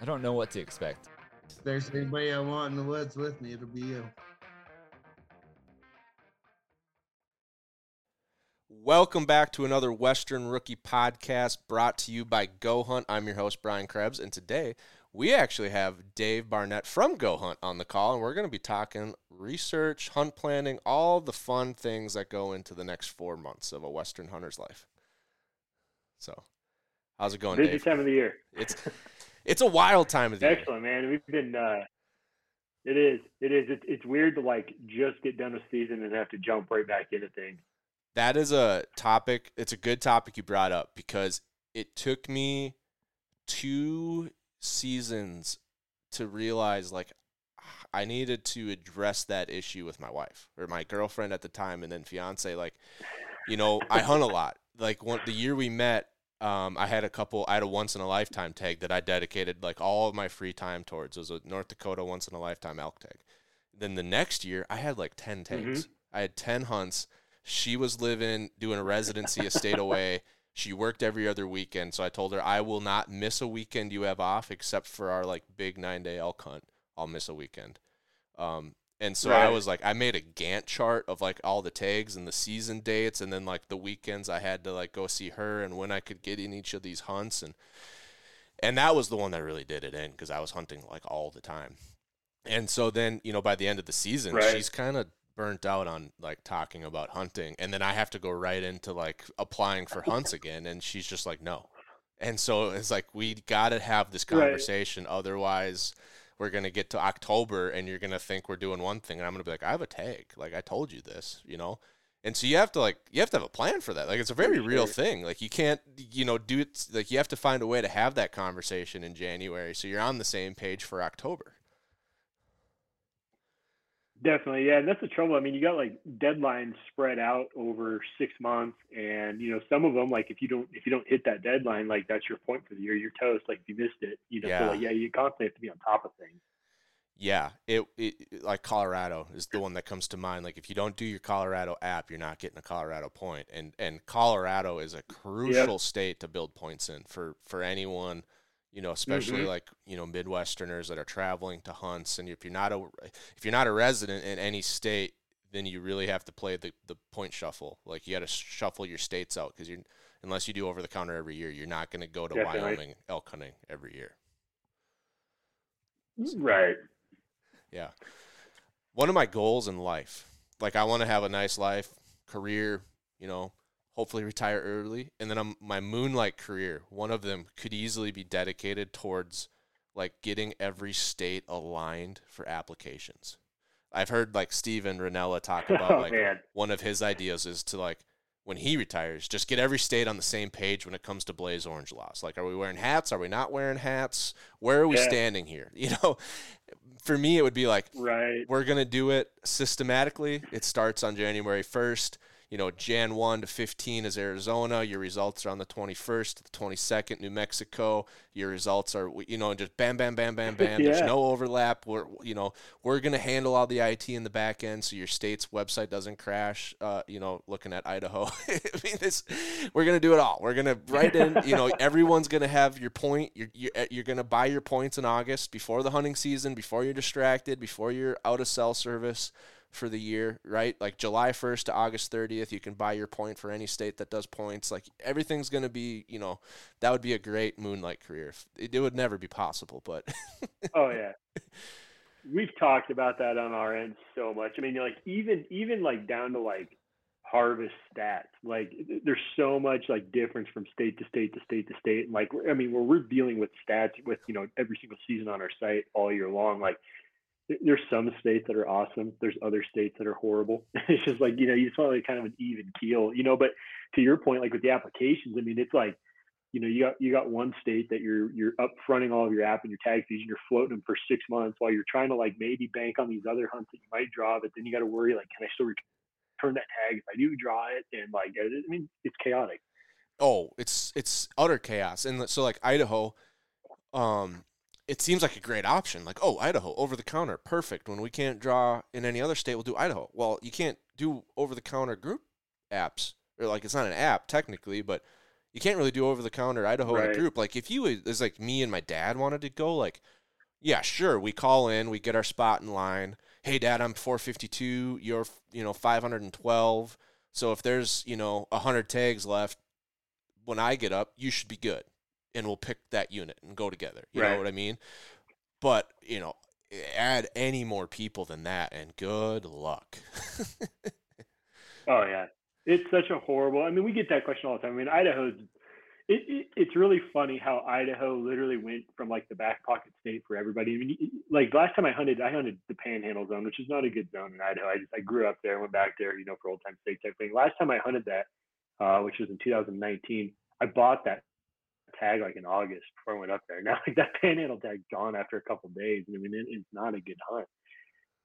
I don't know what to expect. If there's anybody I want in the woods with me, it'll be you. Welcome back to another Western Rookie podcast brought to you by Go Hunt. I'm your host, Brian Krebs, and today we actually have Dave Barnett from Go Hunt on the call, and we're going to be talking research, hunt planning, all the fun things that go into the next four months of a Western hunter's life. So, how's it going, Busy Dave? time of the year. It's it's a wild time of the year. Excellent, man. We've been. Uh, it is. It is. It's, it's weird to like just get done with season and have to jump right back into things. That is a topic. It's a good topic you brought up because it took me two seasons to realize like I needed to address that issue with my wife or my girlfriend at the time and then fiance. Like, you know, I hunt a lot. Like one, the year we met, um, I had a couple. I had a once in a lifetime tag that I dedicated like all of my free time towards. It was a North Dakota once in a lifetime elk tag. Then the next year, I had like ten tags. I had ten hunts. She was living doing a residency a state away. She worked every other weekend, so I told her I will not miss a weekend you have off except for our like big nine day elk hunt. I'll miss a weekend. Um, and so I was like, I made a Gantt chart of like all the tags and the season dates, and then like the weekends I had to like go see her and when I could get in each of these hunts, and and that was the one that really did it in because I was hunting like all the time. And so then you know by the end of the season, Right. she's kind of burnt out on like talking about hunting, and then I have to go right into like applying for hunts again, and she's just like, no. And so it's like we got to have this Right. conversation, otherwise we're gonna get to October and you're gonna think we're doing one thing, and I'm gonna be like, I have a tag, like I told you this, you know. And so you have to like you have to have a plan for that. Like it's a very real thing. Like you can't you know do it like you have to find a way to have that conversation in January so you're on the same page for October. Definitely, yeah. And that's the trouble. I mean, you got like deadlines spread out over six months, and you know some of them, like if you don't if you don't hit that deadline, like that's your point for the year. You're toast. Like if you missed it, you know. Yeah. So like, yeah, you constantly have to be on top of things. Yeah, it, it like Colorado is the one that comes to mind. Like if you don't do your Colorado app, you're not getting a Colorado point. And and Colorado is a crucial state to build points in for for anyone, you know, especially Mhm. like, you know, Midwesterners that are traveling to hunts and if you're not a if you're not a resident in any state, then you really have to play the the point shuffle. Like you got to shuffle your states out cuz you're unless you do over the counter every year, you're not going to go to Definitely. Wyoming elk hunting every year. Right. Yeah. One of my goals in life, like I want to have a nice life, career, you know, hopefully retire early, and then I'm, my moonlight career, one of them could easily be dedicated towards like getting every state aligned for applications. I've heard like Steven Rinella talk oh, about Oh, like man. one of his ideas is to like when he retires, just get every state on the same page when it comes to blaze orange laws. Like, are we wearing hats? Are we not wearing hats? Where are we Yeah. standing here? You know, for me, it would be like, Right. we're going to do it systematically. It starts on January 1st. You know, Jan 1 to 15 is Arizona. Your results are on the 21st the 22nd, New Mexico. Your results are, you know, just bam, bam, bam, bam, bam. There's no overlap. We're, you know, we're going to handle all the IT in the back end so your state's website doesn't crash, uh, you know, looking at Idaho. I mean, this, we're going to do it all. We're going to write in, you know, everyone's going to have your point. You're, you're, you're going to buy your points in August before the hunting season, before you're distracted, before you're out of cell service for the year, right? Like July 1st to August 30th, you can buy your point for any state that does points. Like everything's going to be, you know, that would be a great moonlight career. It, would never be possible, but Oh yeah. We've talked about that on our end so much. I mean, like even even like down to like harvest stats. Like there's so much like difference from state to state to state to state. And like I mean, where we're dealing with stats with you know every single season on our site all year long. Like there's some states that are awesome. There's other states that are horrible. it's just like you know you just want like kind of an even keel, you know. But to your point, like with the applications, I mean, it's like you know, you got you got one state that you're you're up fronting all of your app and your tag fees and you're floating them for six months while you're trying to like maybe bank on these other hunts that you might draw, but then you got to worry like, can I still return that tag if I do draw it? And like, I mean, it's chaotic. Oh, it's it's utter chaos. And so like Idaho, um, it seems like a great option. Like, oh, Idaho over the counter, perfect. When we can't draw in any other state, we'll do Idaho. Well, you can't do over the counter group apps, or like it's not an app technically, but you can't really do over the counter Idaho in a group. Like if you is like me and my dad wanted to go, like, yeah, sure, we call in, we get our spot in line. Hey, Dad, I'm 452. You're you know 512. So if there's you know 100 tags left, when I get up, you should be good, and we'll pick that unit and go together. You know what I mean? But you know, add any more people than that, and good luck. Oh yeah, it's such a horrible. I mean, we get that question all the time. I mean, Idaho's. It, it, it's really funny how Idaho literally went from like the back pocket state for everybody. I mean, like last time I hunted, I hunted the Panhandle zone, which is not a good zone in Idaho. I just I grew up there, went back there, you know, for old time sake type thing. Last time I hunted that, uh, which was in 2019, I bought that tag like in August before I went up there. Now like that Panhandle tag's gone after a couple of days, and I mean, it, it's not a good hunt.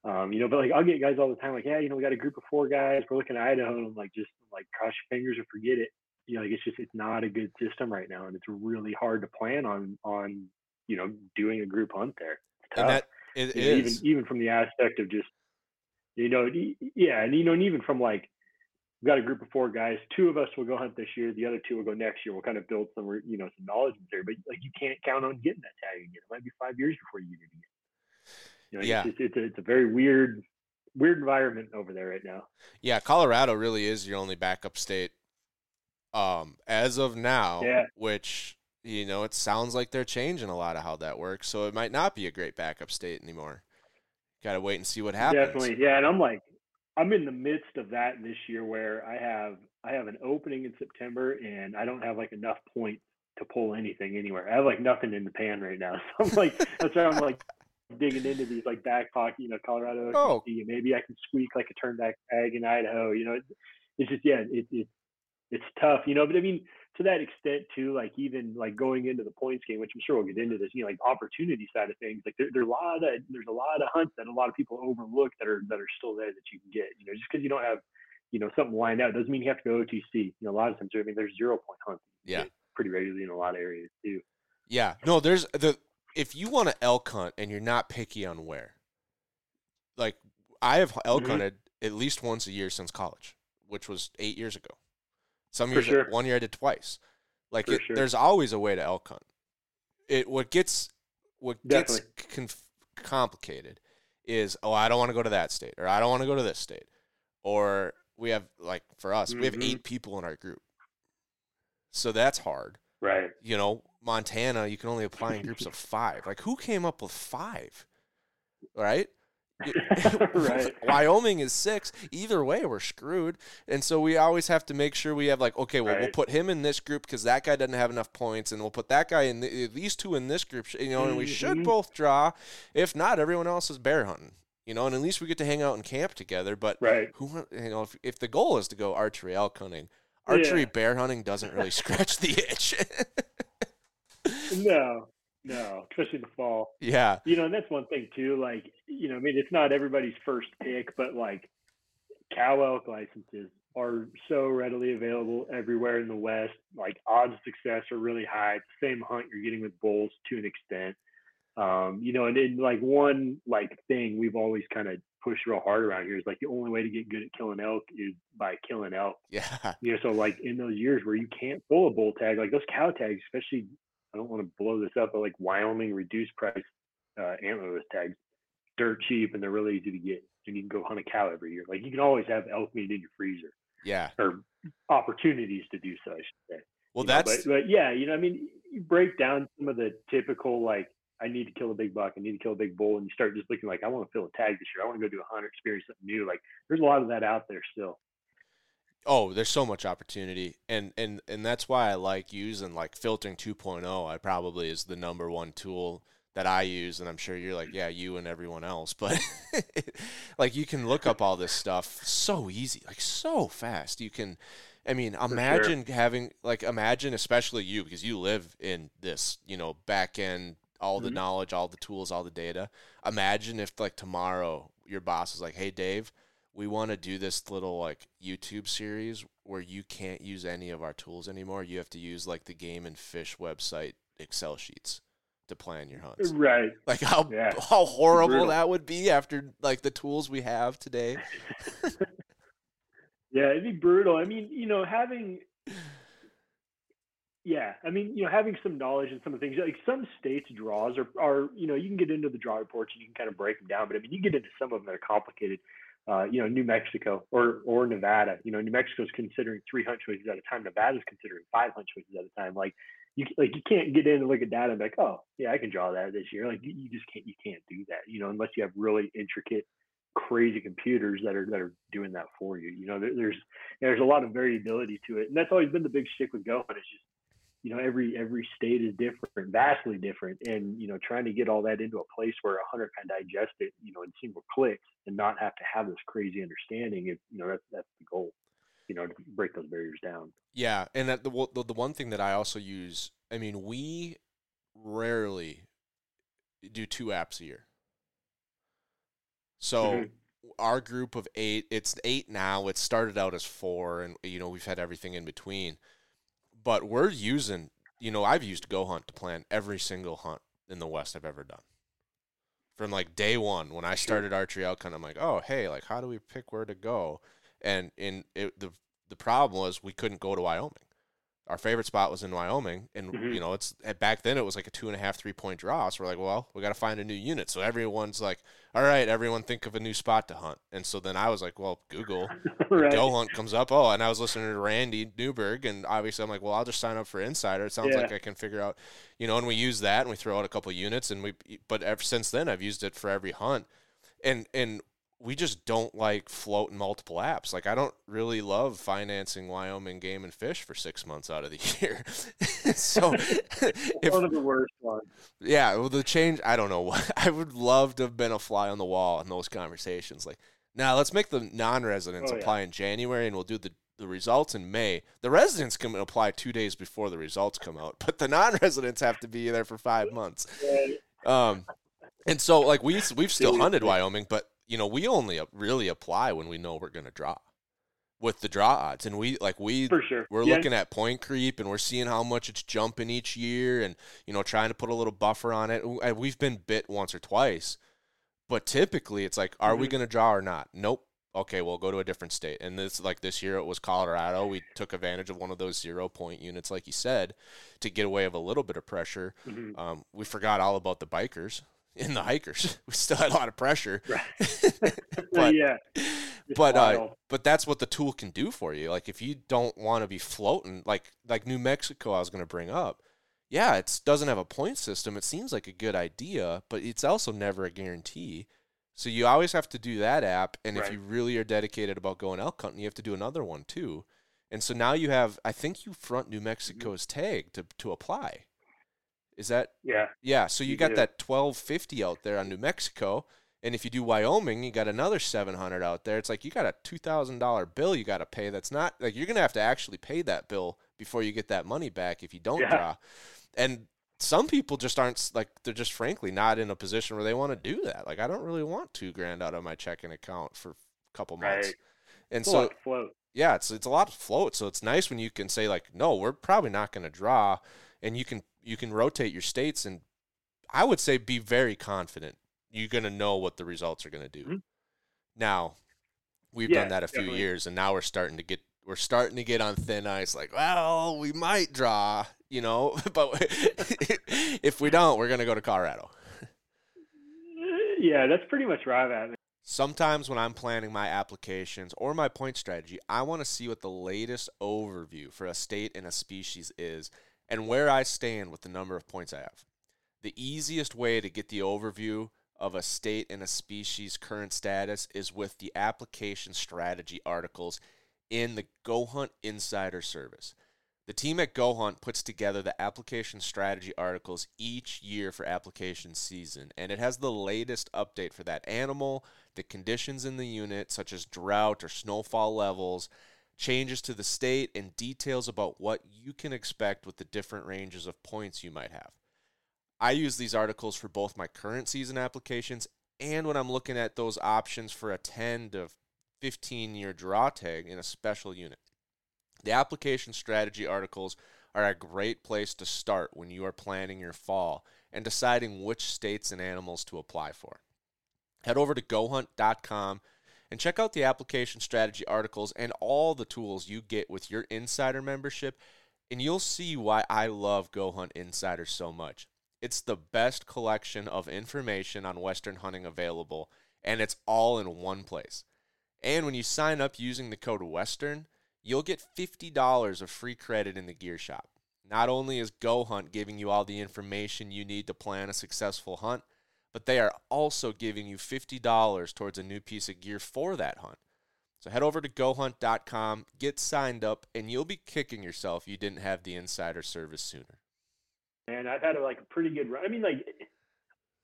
Um, you know, but like I'll get guys all the time like, yeah, you know, we got a group of four guys. We're looking at Idaho, and I'm like, just like cross your fingers and forget it. You know, like it's just it's not a good system right now, and it's really hard to plan on on you know doing a group hunt there. And that it You know, even is. even from the aspect of just you know yeah, and you know, and even from like we've got a group of four guys. Two of us will go hunt this year. The other two will go next year. We'll kind of build some you know some knowledge there. But like you can't count on getting that tag again. It might be five years before you get it again. You know, Yeah. it's, it's, it's, a, it's a very weird weird environment over there right now. Yeah, Colorado really is your only backup state um as of now, Yeah. which you know, it sounds like they're changing a lot of how that works, so it might not be a great backup state anymore. Got to wait and see what happens. Definitely, yeah. And I'm like, I'm in the midst of that this year where I have I have an opening in September and I don't have like enough points to pull anything anywhere. I have like nothing in the pan right now. So I'm like, that's why I'm like digging into these like back pocket, you know, Colorado. Oh. And maybe I can squeak like a turn back tag in Idaho. You know, it's, it's just yeah, it, it it's tough, you know. But I mean, to that extent too, like even like going into the points game, which I'm sure we'll get into this, you know, like opportunity side of things, like there, there are a lot of there's a lot of hunts that a lot of people overlook that are that are still there that you can get. You know, just because you don't have, you know, something lined out doesn't mean you have to go OTC. You know, a lot of times I mean there's zero point hunts. Yeah. pretty regularly in a lot of areas too. Yeah. No, there's the if you want to elk hunt and you're not picky on where. Like I have elk Mhm. hunted at least once a year since college, which was 8 years ago. Some For years sure. one year I did twice. Like it, sure. there's always a way to elk hunt. It what gets what gets conf- complicated is oh I don't want to go to that state or I don't want to go to this state or we have like for us we have Mhm. 8 people in our group. So that's hard Right. you know, Montana, you can only apply in groups of five. Like, who came up with five? Right? right. Wyoming is six. Either way, we're screwed. And so we always have to make sure we have, like, okay, well, we'll put him in this group because that guy doesn't have enough points, and we'll put that guy in the, these two in this group, you know, and we should Mhm. both draw. If not, everyone else is bear hunting, you know, and at least we get to hang out in camp together. But Right. who, you know, if, if the goal is to go archery elk hunting, archery Yeah. bear hunting doesn't really scratch the itch. No. No. Especially in the fall. yeah. you know, and that's one thing too. Like, you know, I mean, it's not everybody's first pick, but like cow elk licenses are so readily available everywhere in the West. Like odds of success are really high. It's the same hunt you're getting with bulls to an extent. Um, you know, and then like one like thing we've always kind of pushed real hard around here is like the only way to get good at killing elk is by killing elk. Yeah. You know, so like in those years where you can't pull a bull tag, like those cow tags, especially, I don't want to blow this up, but like Wyoming reduced price uh, antlerless tags, dirt cheap and they're really easy to get, and you can go hunt a cow every year. Like you can always have elk meat in your freezer Yeah. or opportunities to do so, I should say. Well, you know, that's but, but yeah, you know, I mean, you break down some of the typical like. I need to kill a big buck. I need to kill a big bull, and you start just looking like I want to fill a tag this year. I want to go do a hunter, experience something new. Like there's a lot of that out there still. Oh, there's so much opportunity, and and and that's why I like using like filtering 2.0. I probably is the number one tool that I use, and I'm sure you're like, yeah, you and everyone else, but like you can look up all this stuff so easy, like so fast. You can I mean, sure. imagine having like imagine especially you because you live in this, you know, back end, all the Mhm. knowledge, all the tools, all the data. Imagine if like tomorrow your boss is like, "Hey Dave, we want to do this little like YouTube series where you can't use any of our tools anymore. You have to use like the game and fish website Excel sheets to plan your hunts." Right. Like how Yeah. how horrible Brutal. that would be after like the tools we have today. Yeah, it'd be brutal. I mean, you know, having yeah, I mean, you know, having some knowledge and some of the things like some states draws are are you know you can get into the draw reports and you can kind of break them down, but I mean, you get into some of them that are complicated. Uh, you know, New Mexico or or Nevada. You know, New Mexico's considering three choices at a time. Nevada's considering five choices at a time. Like you like you can't get in and look at data and be like, oh yeah, I can draw that this year. Like you, you just can't you can't do that. You know, unless you have really intricate, crazy computers that are that are doing that for you. You know, there, there's there's a lot of variability to it, and that's always been the big stick with Go. Hunt. It's just you know every every state is different, vastly different, and you know trying to get all that into a place where a hunter can digest it, you know, in single clicks and not have to have this crazy understanding. It, you know, that's that's the goal. You know, to break those barriers down. Yeah, and that the, the the one thing that I also use, I mean, we rarely do two apps a year. So Mhm. our group of eight, it's eight now. It started out as four, and you know we've had everything in between. But we're using, you know, I've used Go Hunt to plan every single hunt in the West I've ever done. From like day one, when I started archery out, kind of like, oh hey, like how do we pick where to go? And in it, the the problem was we couldn't go to Wyoming. Our favorite spot was in Wyoming, and Mhm. you know it's back then it was like a two and a half three point draw. So we're like, well, we got to find a new unit. So everyone's like, all right, everyone think of a new spot to hunt. And so then I was like, well, Google right. Go Hunt comes up. Oh, and I was listening to Randy Newberg, and obviously I'm like, well, I'll just sign up for Insider. It sounds Yeah. like I can figure out, you know, and we use that, and we throw out a couple units, and we. But ever since then, I've used it for every hunt, and and we just don't like floating multiple apps. Like I don't really love financing Wyoming game and fish for six months out of the year. so if One of the worst ones. yeah, well, the change, I don't know. what I would love to have been a fly on the wall in those conversations. Like, now let's make the non residents Oh, yeah. apply in January and we'll do the, the results in May. The residents can apply two days before the results come out, but the non residents have to be there for five months. Um, and so, like, we, we've still hunted Wyoming, but, you know, we only really apply when we know we're going to draw with the draw odds. And we, like, we, For sure. we're Yeah. looking at point creep and we're seeing how much it's jumping each year and you know trying to put a little buffer on it and we've been bit once or twice but typically it's like are we Mhm. going to draw or not nope okay we'll go to a different state and this like this year it was colorado we took advantage of one of those zero point units like you said to get away of a little bit of pressure Mhm. um, we forgot all about the bikers and the hikers we still had a lot of pressure but yeah. But uh, but that's what the tool can do for you. Like if you don't want to be floating, like like New Mexico, I was going to bring up. Yeah, it doesn't have a point system. It seems like a good idea, but it's also never a guarantee. So you always have to do that app, and if you really are dedicated about going elk hunting, you have to do another one too. And so now you have, I think you front Mm-hmm. New Mexico's tag to to apply. Is that yeah. yeah, so you, You got do. that twelve fifty out there on New Mexico, and if you do Wyoming, you got another seven hundred out there. It's like you got a two thousand dollar bill you got to pay. That's not like you're gonna have to actually pay that bill before you get that money back if you don't Yeah. draw. And some people just aren't like they're just frankly not in a position where they want to do that. Like I don't really want two grand out of my checking account for a couple months. Right. And It's a so float. yeah, it's it's a lot of float, so it's nice when you can say like, no, we're probably not going to draw, and you can you can rotate your states, and I would say be very confident you're going to know what the results are going to do. Mhm. Now, we've Yeah, done that a few years, and now we're starting to get we're starting to get on thin ice. Like, well, we might draw, you know, but if we don't, we're going to go to Colorado. Yeah, that's pretty much where I'm at. Sometimes when I'm planning my applications or my point strategy, I want to see what the latest overview for a state and a species is and where I stand with the number of points I have. The easiest way to get the overview of a state and a species current status is with the application strategy articles in the Go Hunt Insider Service. The team at Go Hunt puts together the application strategy articles each year for application season, and it has the latest update for that animal, the conditions in the unit, such as drought or snowfall levels, changes to the state, and details about what you can expect with the different ranges of points you might have. I use these articles for both my current season applications and when I'm looking at those options for a 10 to 15 year draw tag in a special unit. The application strategy articles are a great place to start when you are planning your fall and deciding which states and animals to apply for. Head over to gohunt.com and check out the application strategy articles and all the tools you get with your insider membership, and you'll see why I love Go Hunt Insider so much. It's the best collection of information on Western hunting available, and it's all in one place. And when you sign up using the code WESTERN, you'll get $50 of free credit in the gear shop. Not only is Go Hunt giving you all the information you need to plan a successful hunt, but they are also giving you $50 towards a new piece of gear for that hunt. So head over to gohunt.com, get signed up, and you'll be kicking yourself you didn't have the insider service sooner. And I've had a, like a pretty good run. I mean, like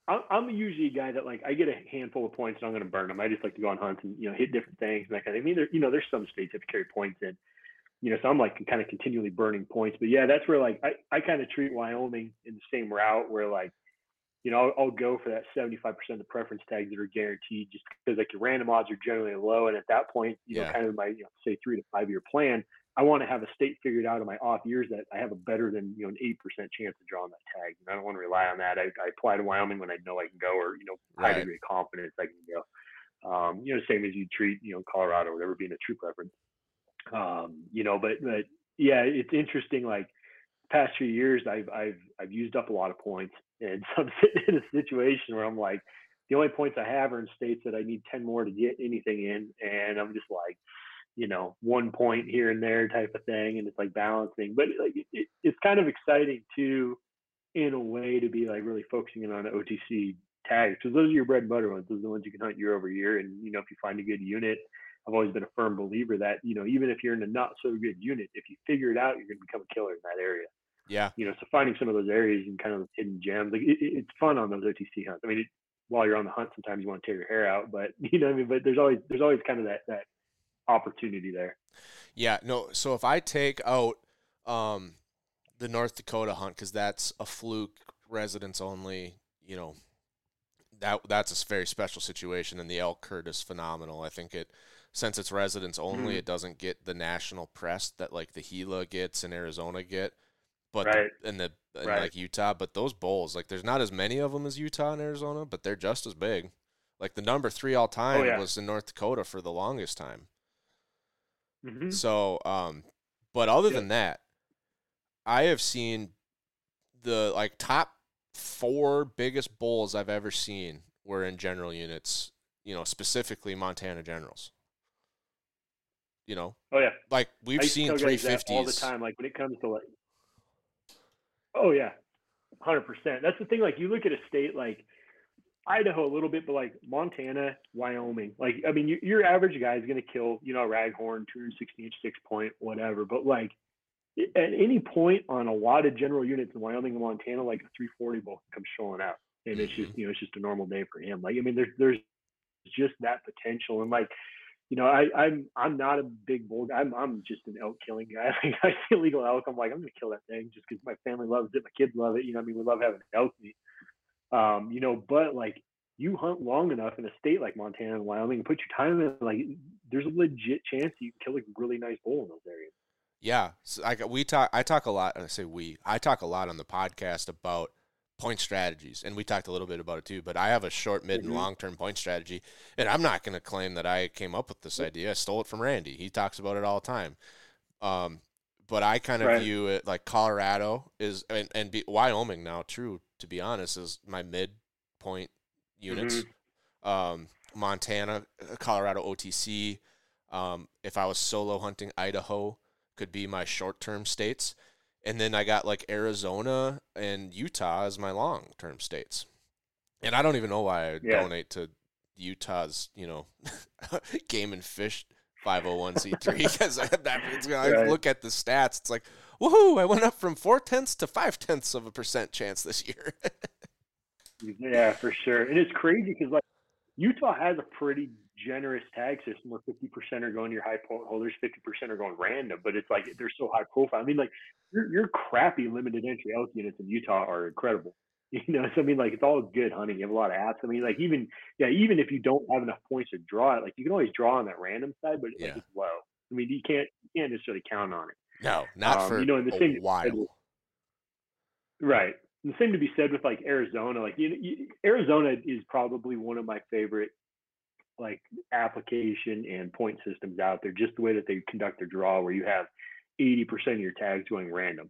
I'm, I'm usually a guy that like I get a handful of points and I'm going to burn them. I just like to go on hunts and you know hit different things and that kind of. I mean, there, you know, there's some states that carry points in, you know, so I'm like kind of continually burning points. But yeah, that's where like I, I kind of treat Wyoming in the same route where like, you know, I'll, I'll go for that 75% of the preference tags that are guaranteed just because like your random odds are generally low. And at that point, you Yeah. know, kind of my, you know, say three to five year plan, I want to have a state figured out in my off years that I have a better than, you know, an 8% chance of drawing that tag. And I don't want to rely on that. I, I apply to Wyoming when I know I can go or, you know, high Right. degree of confidence I can go. Um, you know, same as you treat, you know, Colorado or whatever being a true preference. Um, you know, but, but yeah, it's interesting. Like past few years, I've, I've, I've used up a lot of points and so I'm sitting in a situation where I'm like, the only points I have are in states that I need 10 more to get anything in. And I'm just like, you know, one point here and there type of thing. And it's like balancing, but like, it, it, it's kind of exciting too, in a way to be like really focusing in on the OTC tags. Cause those are your bread and butter ones. Those are the ones you can hunt year over year. And, you know, if you find a good unit, I've always been a firm believer that, you know, even if you're in a not so good unit, if you figure it out, you're going to become a killer in that area Yeah. you know, so finding some of those areas and kind of hidden gems, like it, it- it's fun on those OTC hunts. I mean, it, while you're on the hunt, sometimes you want to tear your hair out, but you know, what I mean, but there's always there's always kind of that that opportunity there. Yeah, no. So if I take out um, the North Dakota hunt because that's a fluke, residents only, you know, that that's a very special situation, and the elk herd is phenomenal. I think it since it's residents only, Mhm. it doesn't get the national press that like the Gila gets and Arizona get, but Right. the, and the and Right. like Utah. But those bulls, like, there's not as many of them as Utah and Arizona, but they're just as big. Like the number three all time Oh, yeah. was in North Dakota for the longest time. Mm-hmm. So, um, but other Yeah. than that, I have seen the like top four biggest bulls I've ever seen were in general units. You know, specifically Montana Generals. You know, Oh yeah, like we've seen three that all the time. Like when it comes to like, oh yeah, hundred percent. That's the thing. Like you look at a state like Idaho a little bit, but like Montana, Wyoming. Like I mean, you, your average guy is going to kill you know a raghorn, two hundred sixty inch six point, whatever. But like at any point on a lot of general units in Wyoming and Montana, like a three forty bull comes showing out, and it's mm-hmm. just you know it's just a normal day for him. Like I mean, there's there's just that potential, and like you know, I, I'm I'm not a big bull guy. I'm I'm just an elk killing guy. Like I see elk, I'm like I'm gonna kill that thing just because my family loves it, my kids love it. You know, I mean, we love having elk meat. Um, you know, but like you hunt long enough in a state like Montana and Wyoming and put your time in, like there's a legit chance you can kill a really nice bull in those areas. Yeah, so I we talk. I talk a lot. I say we. I talk a lot on the podcast about point strategies, and we talked a little bit about it too. But I have a short, mid, and Mhm. long term point strategy, and I'm not going to claim that I came up with this idea. I stole it from Randy. He talks about it all the time. Um, but I kind of Right. view it like Colorado is, and, and be, Wyoming now. True, to be honest, is my mid point units. Um, Montana, uh, Colorado OTC. Um, if I was solo hunting, Idaho could be my short term states. And then I got like Arizona and Utah as my long term states. And I don't even know why I Yeah. donate to Utah's, you know, game and fish 501c3 because I, that, it's- I Right. look at the stats. It's like, woohoo, I went up from four tenths to five tenths of a percent chance this year. Yeah, for sure. And it's crazy because like Utah has a pretty generous tag system where 50% are going to your high point holders, 50% are going random, but it's like they're so high profile. I mean, like your your crappy limited entry elk units in Utah are incredible. You know, so I mean, like it's all good hunting. You have a lot of apps. I mean, like even yeah, even if you don't have enough points to draw it, like you can always draw on that random side, but Yeah. like, it's low. I mean, you can't you can't necessarily count on it. No, not Um, for you know, and the same- while. Right. The same to be said with like Arizona. Like you, you, Arizona is probably one of my favorite like application and point systems out there. Just the way that they conduct their draw, where you have 80% of your tags going random.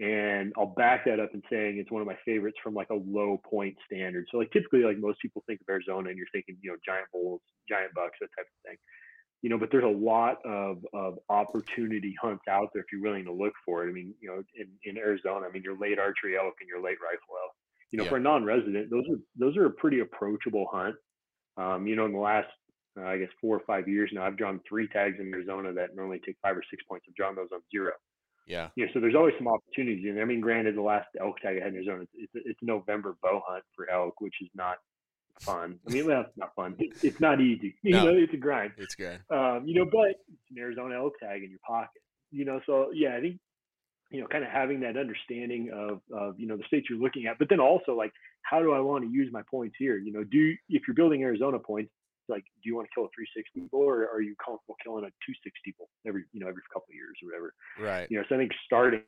And I'll back that up in saying it's one of my favorites from like a low point standard. So like typically like most people think of Arizona and you're thinking, you know, giant bulls, giant bucks, that type of thing. You know, but there's a lot of, of opportunity hunts out there if you're willing to look for it. I mean, you know, in, in Arizona, I mean, your late archery elk and your late rifle elk. You know, Yeah. for a non-resident, those are those are a pretty approachable hunt. Um, you know, in the last, uh, I guess, four or five years now, I've drawn three tags in Arizona that normally take five or six points. I've drawn those on zero. Yeah. You know, so there's always some opportunities in there. I mean, granted, the last elk tag I had in Arizona, it's, it's, November bow hunt for elk, which is not fun. I mean, well, it's not fun. It's, it's not easy. You No. know, it's a grind. It's good. Um, you know, but it's an Arizona elk tag in your pocket. You know, so yeah, I think you know, kind of having that understanding of of you know the states you're looking at, but then also like, how do I want to use my points here? You know, do if you're building Arizona points, like, do you want to kill a 360 bull or are you comfortable killing a 260 bull every you know every couple of years or whatever? Right. you know so i think starting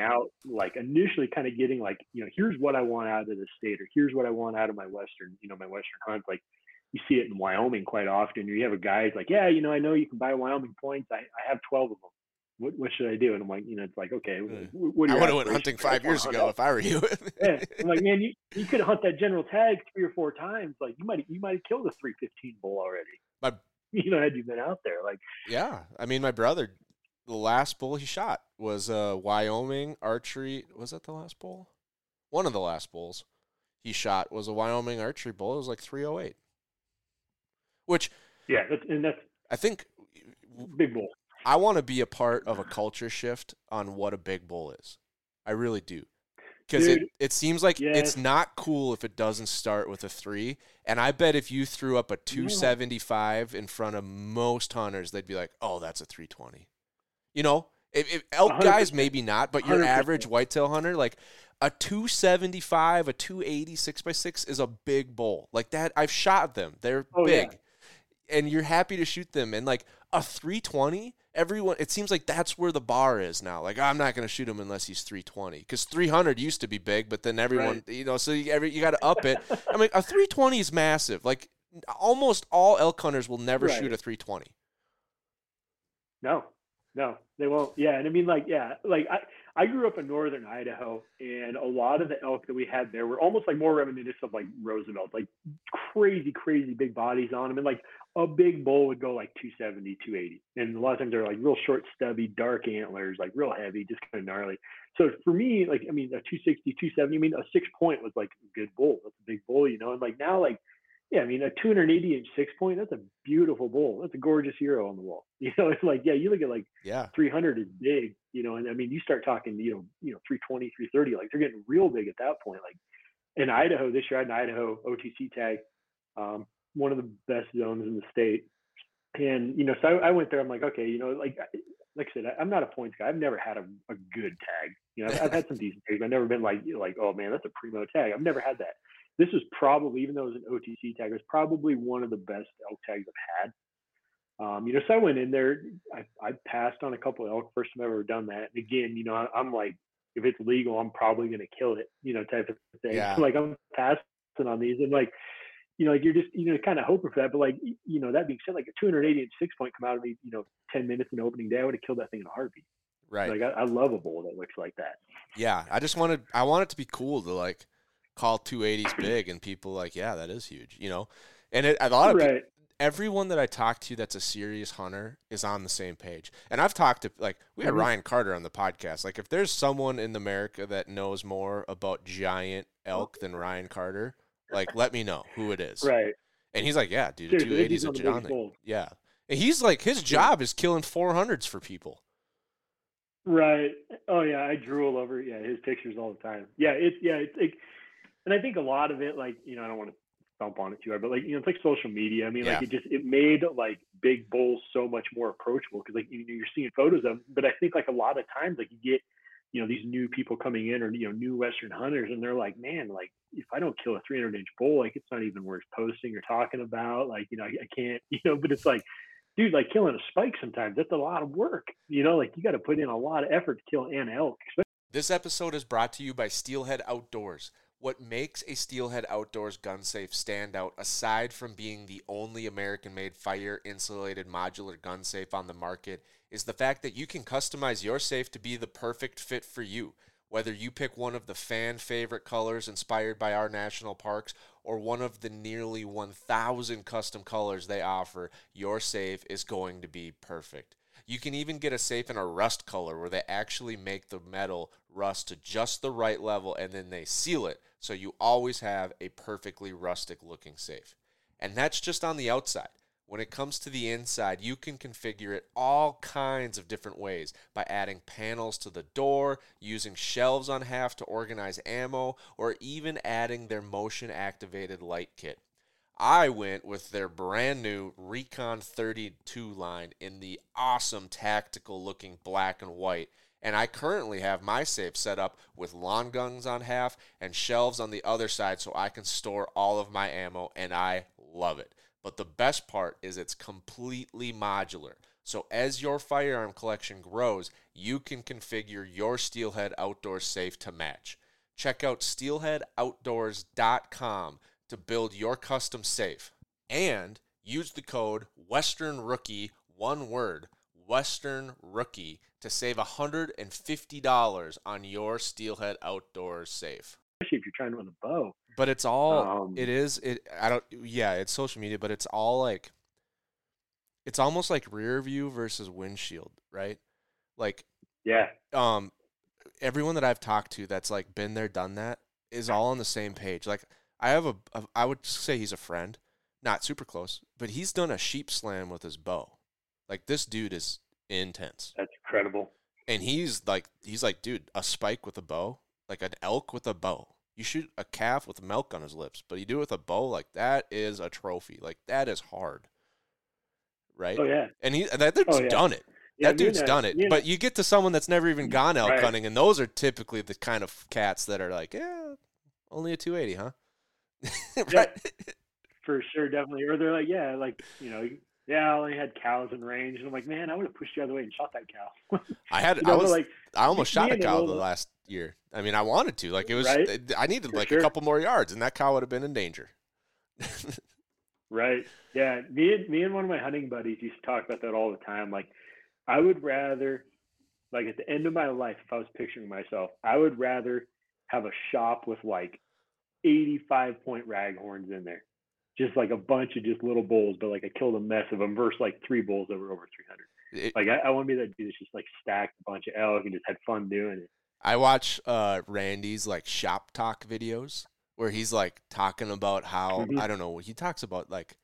out like initially kind of getting like you know here's what i want out of the state or here's what i want out of my western you know my western hunt like you see it in wyoming quite often you have a guy who's like yeah you know i know you can buy wyoming points i, I have 12 of them what, what should i do and i'm like you know it's like okay wh- what I would have went hunting five years hunt ago if I were you. yeah i'm like man you, you could hunt that general tag three or four times like you might you might have killed a 315 bull already My- you know had you been out there like Yeah, I mean, my brother, the last bull he shot was uh, Wyoming archery. Was that the last bull? One of the last bulls he shot was a Wyoming archery bull. It was like 308, which yeah that's and that's I think big bull I want to be a part of a culture shift on what a big bull is. I really do. Because it, it seems like yes. it's not cool if it doesn't start with a three. And I bet if you threw up a 275 in front of most hunters, they'd be like, oh, that's a 320. You know, if, if elk guys, 100%. maybe not, but your 100%. average whitetail hunter, like a 275, a 280 6x6 is a big bull. Like that, I've shot them. They're Oh, yeah. big. And you're happy to shoot them. And like a 320, everyone, it seems like that's where the bar is now. Like, I'm not going to shoot him unless he's 320. Because 300 used to be big, but then everyone, you know, so you, every, you got to up it. I mean, a 320 is massive. Like, almost all elk hunters will never Right. shoot a 320. No, no, they won't. Yeah, and I mean, like, yeah, like I, I grew up in northern Idaho, and a lot of the elk that we had there were almost like more reminiscent of like Roosevelt, like crazy, crazy big bodies on them, and like a big bull would go like 270, 280, and a lot of times they're like real short, stubby, dark antlers, like real heavy, just kind of gnarly. So for me, like, I mean, a 260, 270, I mean, a six point was like a good bull. That's a big bull, you know, and like now, like. Yeah, I mean a 280 inch six point, that's a beautiful bull. That's a gorgeous hero on the wall. You know, it's like, yeah, you look at like Yeah. 300 is big, you know, and I mean, you start talking, you know, you know, 320, 330, like they're getting real big at that point. Like in Idaho this year, I had an Idaho OTC tag, um, one of the best zones in the state. And, you know, so I, I went there, I'm like, okay, you know, like, like I said, I, I'm not a points guy. I've never had a, a good tag. You know, I've, I've had some decent tags. I've never been like, like, oh man, that's a primo tag. I've never had that. This was probably, even though it was an OTC tag, it was probably one of the best elk tags I've had. Um, you know, so I went in there. I, I passed on a couple of elk. First time I've ever done that. And again, you know, I, I'm like, if it's legal, I'm probably going to kill it. You know, type of thing. Yeah. Like I'm passing on these, and like, you know, like you're just, you know, kind of hoping for that. But like, you know, that being said, like a 280 inch six point come out of me, you know, 10 minutes in opening day, I would have killed that thing in a heartbeat. Right. Like I, I love a bull that looks like that. Yeah, I just wanted I want it to be cool to like call 280s big and people like, yeah, that is huge, you know. And it, a lot of Right. everyone that I talk to that's a serious hunter is on the same page. And I've talked to like we had Mhm. Ryan Carter on the podcast. Like if there's someone in America that knows more about giant elk than Ryan Carter, like let me know who it is. Right. And he's like, yeah, dude, Seriously, 280 a one of the biggest giant. bulls. Yeah. And he's like his job is killing 400s for people. Right. Oh yeah, I drool over yeah his pictures all the time. Yeah, it's yeah it's like, and I think a lot of it like you know I don't want to stomp on it too hard, but like you know, it's like social media. I mean, Yeah. like it just it made like big bulls so much more approachable because like you know, you're seeing photos of. Them, but I think like a lot of times like you get you know these new people coming in or you know new Western hunters, and they're like, man, like if I don't kill a 300 inch bull, like it's not even worth posting or talking about. Like you know, I, I can't, you know. But it's like, dude, like killing a spike sometimes that's a lot of work. You know, like you got to put in a lot of effort to kill an elk, This episode is brought to you by Steelhead Outdoors. What makes a Steelhead Outdoors gun safe stand out, aside from being the only American made fire insulated modular gun safe on the market, is the fact that you can customize your safe to be the perfect fit for you. Whether you pick one of the fan favorite colors inspired by our national parks or one of the nearly 1,000 custom colors they offer, your safe is going to be perfect. You can even get a safe in a rust color where they actually make the metal rust to just the right level and then they seal it so you always have a perfectly rustic looking safe. And that's just on the outside. When it comes to the inside, you can configure it all kinds of different ways by adding panels to the door, using shelves on half to organize ammo, or even adding their motion activated light kit. I went with their brand new Recon 32 line in the awesome tactical looking black and white. And I currently have my safe set up with lawn guns on half and shelves on the other side so I can store all of my ammo, and I love it. But the best part is it's completely modular. So as your firearm collection grows, you can configure your Steelhead Outdoor safe to match. Check out steelheadoutdoors.com to build your custom safe and use the code Western Rookie, one word, Western Rookie, to save $150 on your Steelhead Outdoors safe. especially if you're trying to run a bow. But it's all Um, it is it I don't yeah, it's social media, but it's all like it's almost like rear view versus windshield, right? Like Yeah, um everyone that I've talked to that's like been there done that is all on the same page. Like I have a, a I would say he's a friend, not super close, but he's done a sheep slam with his bow. Like this dude is intense. that's incredible. And he's like he's like, dude, a spike with a bow, like an elk with a bow. You shoot a calf with milk on his lips, but you do it with a bow, like that is a trophy. Like that is hard. Right? Oh yeah, And he and that dude's Oh, yeah. done it yeah that dude's done it. me and- But you get to someone that's never even mm-hmm. gone elk Right. hunting, and those are typically the kind of cats that are like, yeah, only a 280, huh? right? for sure, definitely. Or they're like, yeah, like you know, yeah, I only had cows in range, and I'm like, man, I would have pushed you out of the way and shot that cow. I had, you I was, like I almost shot a cow the last year. I mean, I wanted to. Like it was, Right? I needed For like sure. a couple more yards, and that cow would have been in danger. Right. Yeah. Me and me and one of my hunting buddies used to talk about that all the time. Like, I would rather, like, at the end of my life, if I was picturing myself, I would rather have a shop with like 85 point raghorns in there, just like a bunch of just little bulls, but like I killed a mess of them versus like three bulls that were over 300. It- Like, I, I want to be that dude that's just like stacked a bunch of elk and just had fun doing it. I watch uh, Randy's like shop talk videos where he's like talking about how Mhm. I don't know. What he talks about like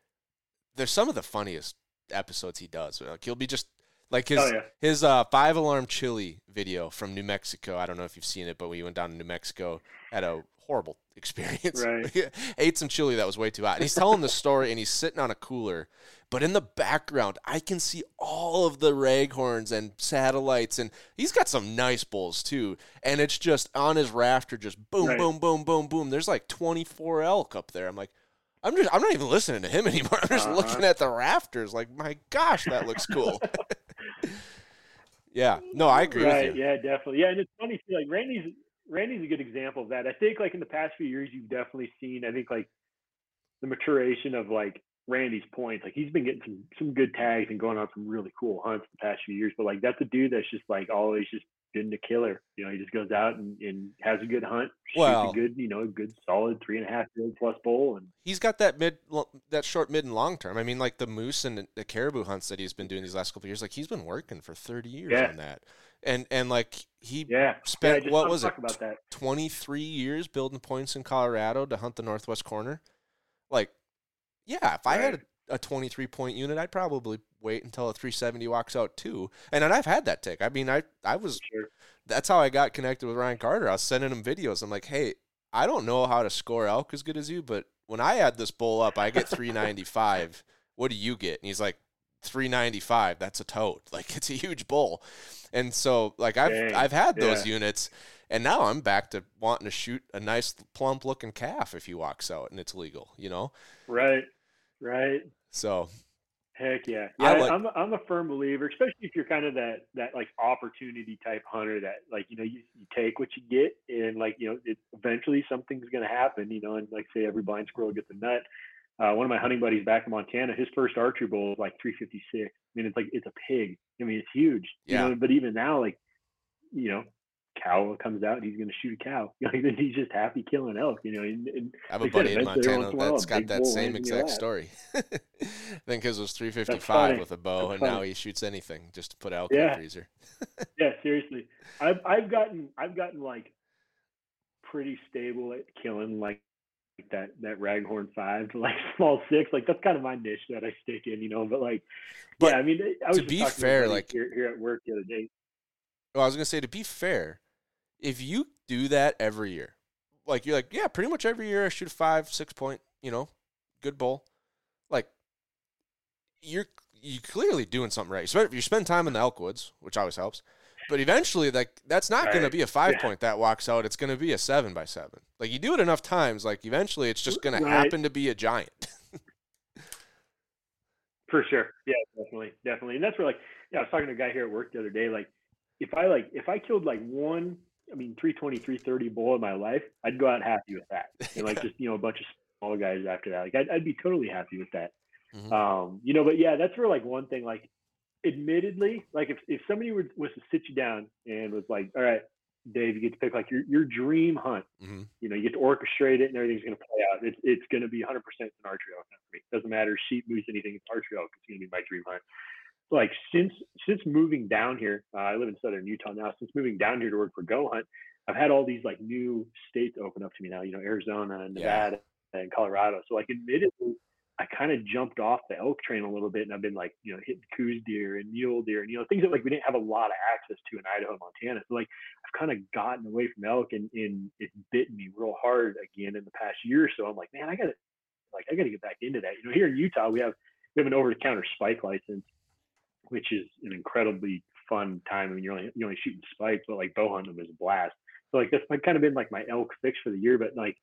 there's some of the funniest episodes he does. Like he'll be just like his Oh, yeah. his uh, five alarm chili video from New Mexico. I don't know if you've seen it, but we went down to New Mexico at a horrible experience. Right. Ate some chili that was way too hot. And he's telling the story, and he's sitting on a cooler, but in the background, I can see all of the raghorns and satellites, and he's got some nice bulls too. And it's just on his rafter, just boom, Right. boom, boom, boom, boom. There's like 24 elk up there. I'm like. I'm just I'm not even listening to him anymore. I'm just Uh-huh. looking at the rafters like my gosh, that looks cool. yeah. No, I agree right. with you. Yeah, definitely. Yeah, and it's funny too. Like Randy's Randy's a good example of that. I think like in the past few years, you've definitely seen. I think like the maturation of like Randy's points. Like he's been getting some some good tags and going on some really cool hunts the past few years. But like that's a dude that's just like always just been the killer. You know, he just goes out and, and has a good hunt, shoots Well- a good, you know, a good solid three and a half year plus bowl. and He's got that mid that short mid and long term. I mean like the moose and the caribou hunts that he's been doing these last couple of years like he's been working for 30 years Yeah. on that. And and like he yeah, yeah. Spent just what was it? about that? 23 years building points in Colorado to hunt the northwest corner. Like yeah, if I had a, a 23 point unit, I'd probably wait until a 370 walks out too. And, and I've had that tick. I mean, I I was Sure. that's how I got connected with Ryan Carter. I was sending him videos. I'm like, hey, I don't know how to score elk as good as you, but when I add this bull up, I get 395. what do you get? And he's like, 395. That's a tote. Like it's a huge bowl. And so like I've Dang, I've had those yeah. units and now I'm back to wanting to shoot a nice plump looking calf if he walks out and it's legal, you know? Right. Right. So Heck yeah. I Yeah, like- I'm I'm a firm believer, especially if you're kind of that that like opportunity type hunter that like you know you, you take what you get and like you know it, eventually something's gonna happen you know and like say every blind squirrel gets a nut. Uh, one of my hunting buddies back in Montana, his first archery bull was like 356. I mean, it's like it's a pig. I mean, it's huge. Yeah. You know, but even now, like, you know, cow comes out he's going to shoot a cow. You know, he's just happy killing elk. You know, and, and I have a like I said, buddy in Montana once in a while, that's got that same in exact story. I think his was 355 with a bow, That's and now he shoots anything just to put elk in Yeah. the freezer. yeah, seriously. I've I've gotten I've gotten like pretty stable at killing like that that raghorn five to like small six. Like that's kind of my niche that I stick in, you know. But like, But yeah, I mean, I was to be fair, like- here, here at work the other day. Well, I was gonna say to be fair, if you do that every year, like you're like, yeah, pretty much every year I shoot a five, six point, you know, good bowl. Like you're you clearly doing something right. So if you spend time in the elk woods, which always helps, but eventually, like that's not gonna be a five Yeah. point that walks out. It's gonna be a seven by seven. Like you do it enough times, like eventually, it's just gonna happen to be a giant. For sure. Yeah, definitely. Definitely. And that's where like yeah, I was talking to a guy here at work the other day, like if I like if I killed like one I mean 320, 330 bull in my life, I'd go out happy with that. And like just, you know, a bunch of small guys after that. Like I'd, I'd be totally happy with that. Mhm. Um, you know, but yeah, that's where like one thing, like admittedly, like if, if somebody were, was to sit you down and was like, all right, Dave, you get to pick like your, your dream hunt, Mhm. you know, you get to orchestrate it and everything's going to play out. It's, it's going to be 100% an archery hunt for me. Doesn't matter sheep, moose, anything. It's archery elk. It's going to be my dream hunt. Like since since moving down here, uh, I live in southern Utah now. Since moving down here to work for Go Hunt, I've had all these like new states open up to me now. You know, Arizona and Yeah. Nevada and Colorado. So like, admittedly, I kind of jumped off the elk train a little bit, and I've been like, you know, hitting Coues deer and mule deer, and you know, things that like we didn't have a lot of access to in Idaho, Montana. So like, I've kind of gotten away from elk, and, and it's bitten me real hard again in the past year or so. I'm like, man, I gotta, like, I gotta get back into that. You know, here in Utah, we have we have an over-the-counter spike license, which is an incredibly fun time. I mean, you're only you're only shooting spikes, but like bow hunting is a blast. So like that's kind of been like my elk fix for the year. But like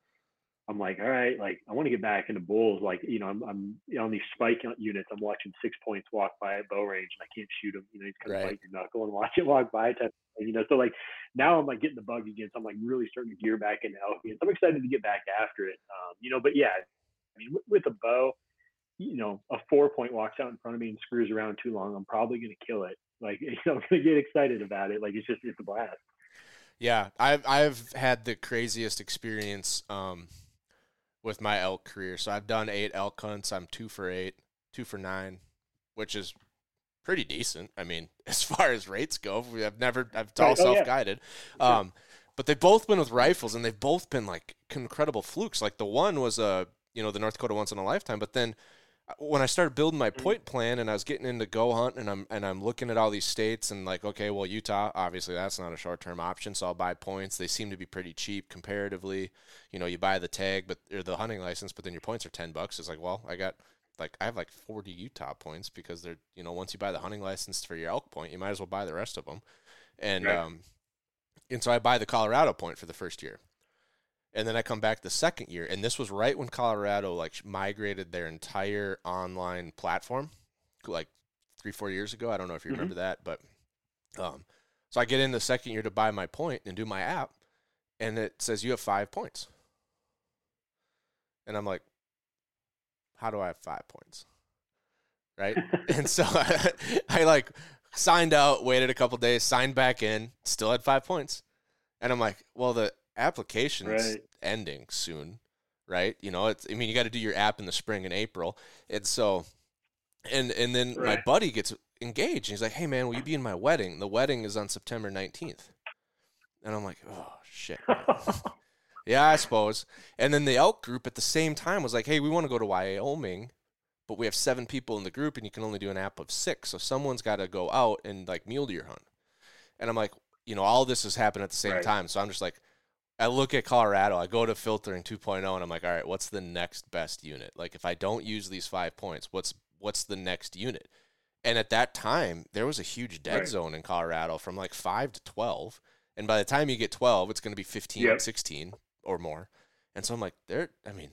I'm like, all right, like I want to get back into bulls. Like you know, I'm I'm on these spike units. I'm watching six points walk by at bow range, and I can't shoot them. You know, he's kind of Right. bite your knuckle and watch it walk by. Type thing, you know, so like now I'm like getting the bug again. So I'm like really starting to gear back into elk. So I'm excited to get back after it. Um, you know, but yeah, I mean, with, with a bow, you know, a four point walks out in front of me and screws around too long, I'm probably going to kill it. Like, you know, I'm going to get excited about it. Like, it's just, it's a blast. Yeah, I've I've had the craziest experience um, with my elk career. So I've done eight elk hunts. I'm two for eight, two for nine, which is pretty decent. I mean, as far as rates go, we- I've never I've all Right. Oh, self guided. Um, but they've both been with rifles, and they've both been like incredible flukes. Like the one was a you know the North Dakota once in a lifetime, but then when I started building my Mm-hmm. point plan and I was getting into go hunt and I'm and I'm looking at all these states and like okay well Utah obviously that's not a short term option so I'll buy points. They seem to be pretty cheap comparatively. You know you buy the tag but or the hunting license but then your points are 10 bucks. It's like well I got like I have like 40 Utah points because they're you know once you buy the hunting license for your elk point you might as well buy the rest of them and Right. um and so I buy the Colorado point for the first year and then I come back the second year, and this was right when Colorado like migrated their entire online platform, like three four years ago. I don't know if you Mhm. remember that, but um, so I get in the second year to buy my point and do my app, and it says you have five points, and I'm like, how do I have five points? Right, and so I, I like signed out, waited a couple days, signed back in, still had five points, and I'm like, well the application's Right. ending soon, right? You know, it's I mean you got to do your app in the spring and April, and so, and and then my buddy gets engaged. And he's like, "Hey man, will you be in my wedding? The wedding is on September 19th," and I'm like, "Oh shit." Yeah, I suppose. And then the elk group at the same time was like, "Hey, we want to go to Wyoming, but we have seven people in the group, and you can only do an app of six. So someone's got to go out and like mule deer hunt." And I'm like, you know, all this has happened at the same Right. time. So I'm just like, I look at Colorado, I go to filtering 2.0 and I'm like, all right, what's the next best unit? Like if I don't use these 5 points, what's what's the next unit? And at that time, there was a huge dead Right. zone in Colorado from like 5 to 12. And by the time you get 12, it's going to be 15, Yep. 16 or more. And so I'm like, there I mean,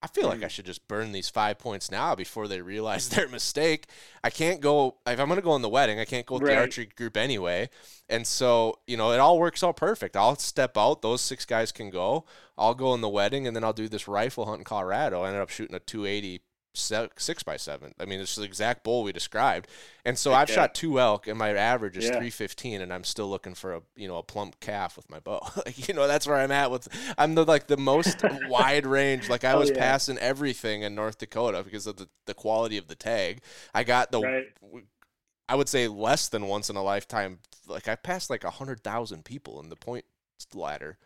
I feel like hmm. I should just burn these 5 points now before they realize their mistake. I can't go if I'm going to go in the wedding, I can't go with the archery group anyway. And so, you know, it all works out perfect. I'll step out, those six guys can go. I'll go in the wedding, and then I'll do this rifle hunt in Colorado. I ended up shooting a 280 se- six by seven. I mean, it's the exact bull we described. And so I've yeah. shot two elk, and my average is Yeah. 315, and I'm still looking for a you know a plump calf with my bow. like, you know, that's where I'm at with. I'm the like the most wide range. Like I Oh, was yeah. passing everything in North Dakota because of the the quality of the tag. I got the Right. I would say less than once in a lifetime. Like I passed like a hundred thousand people in the point ladder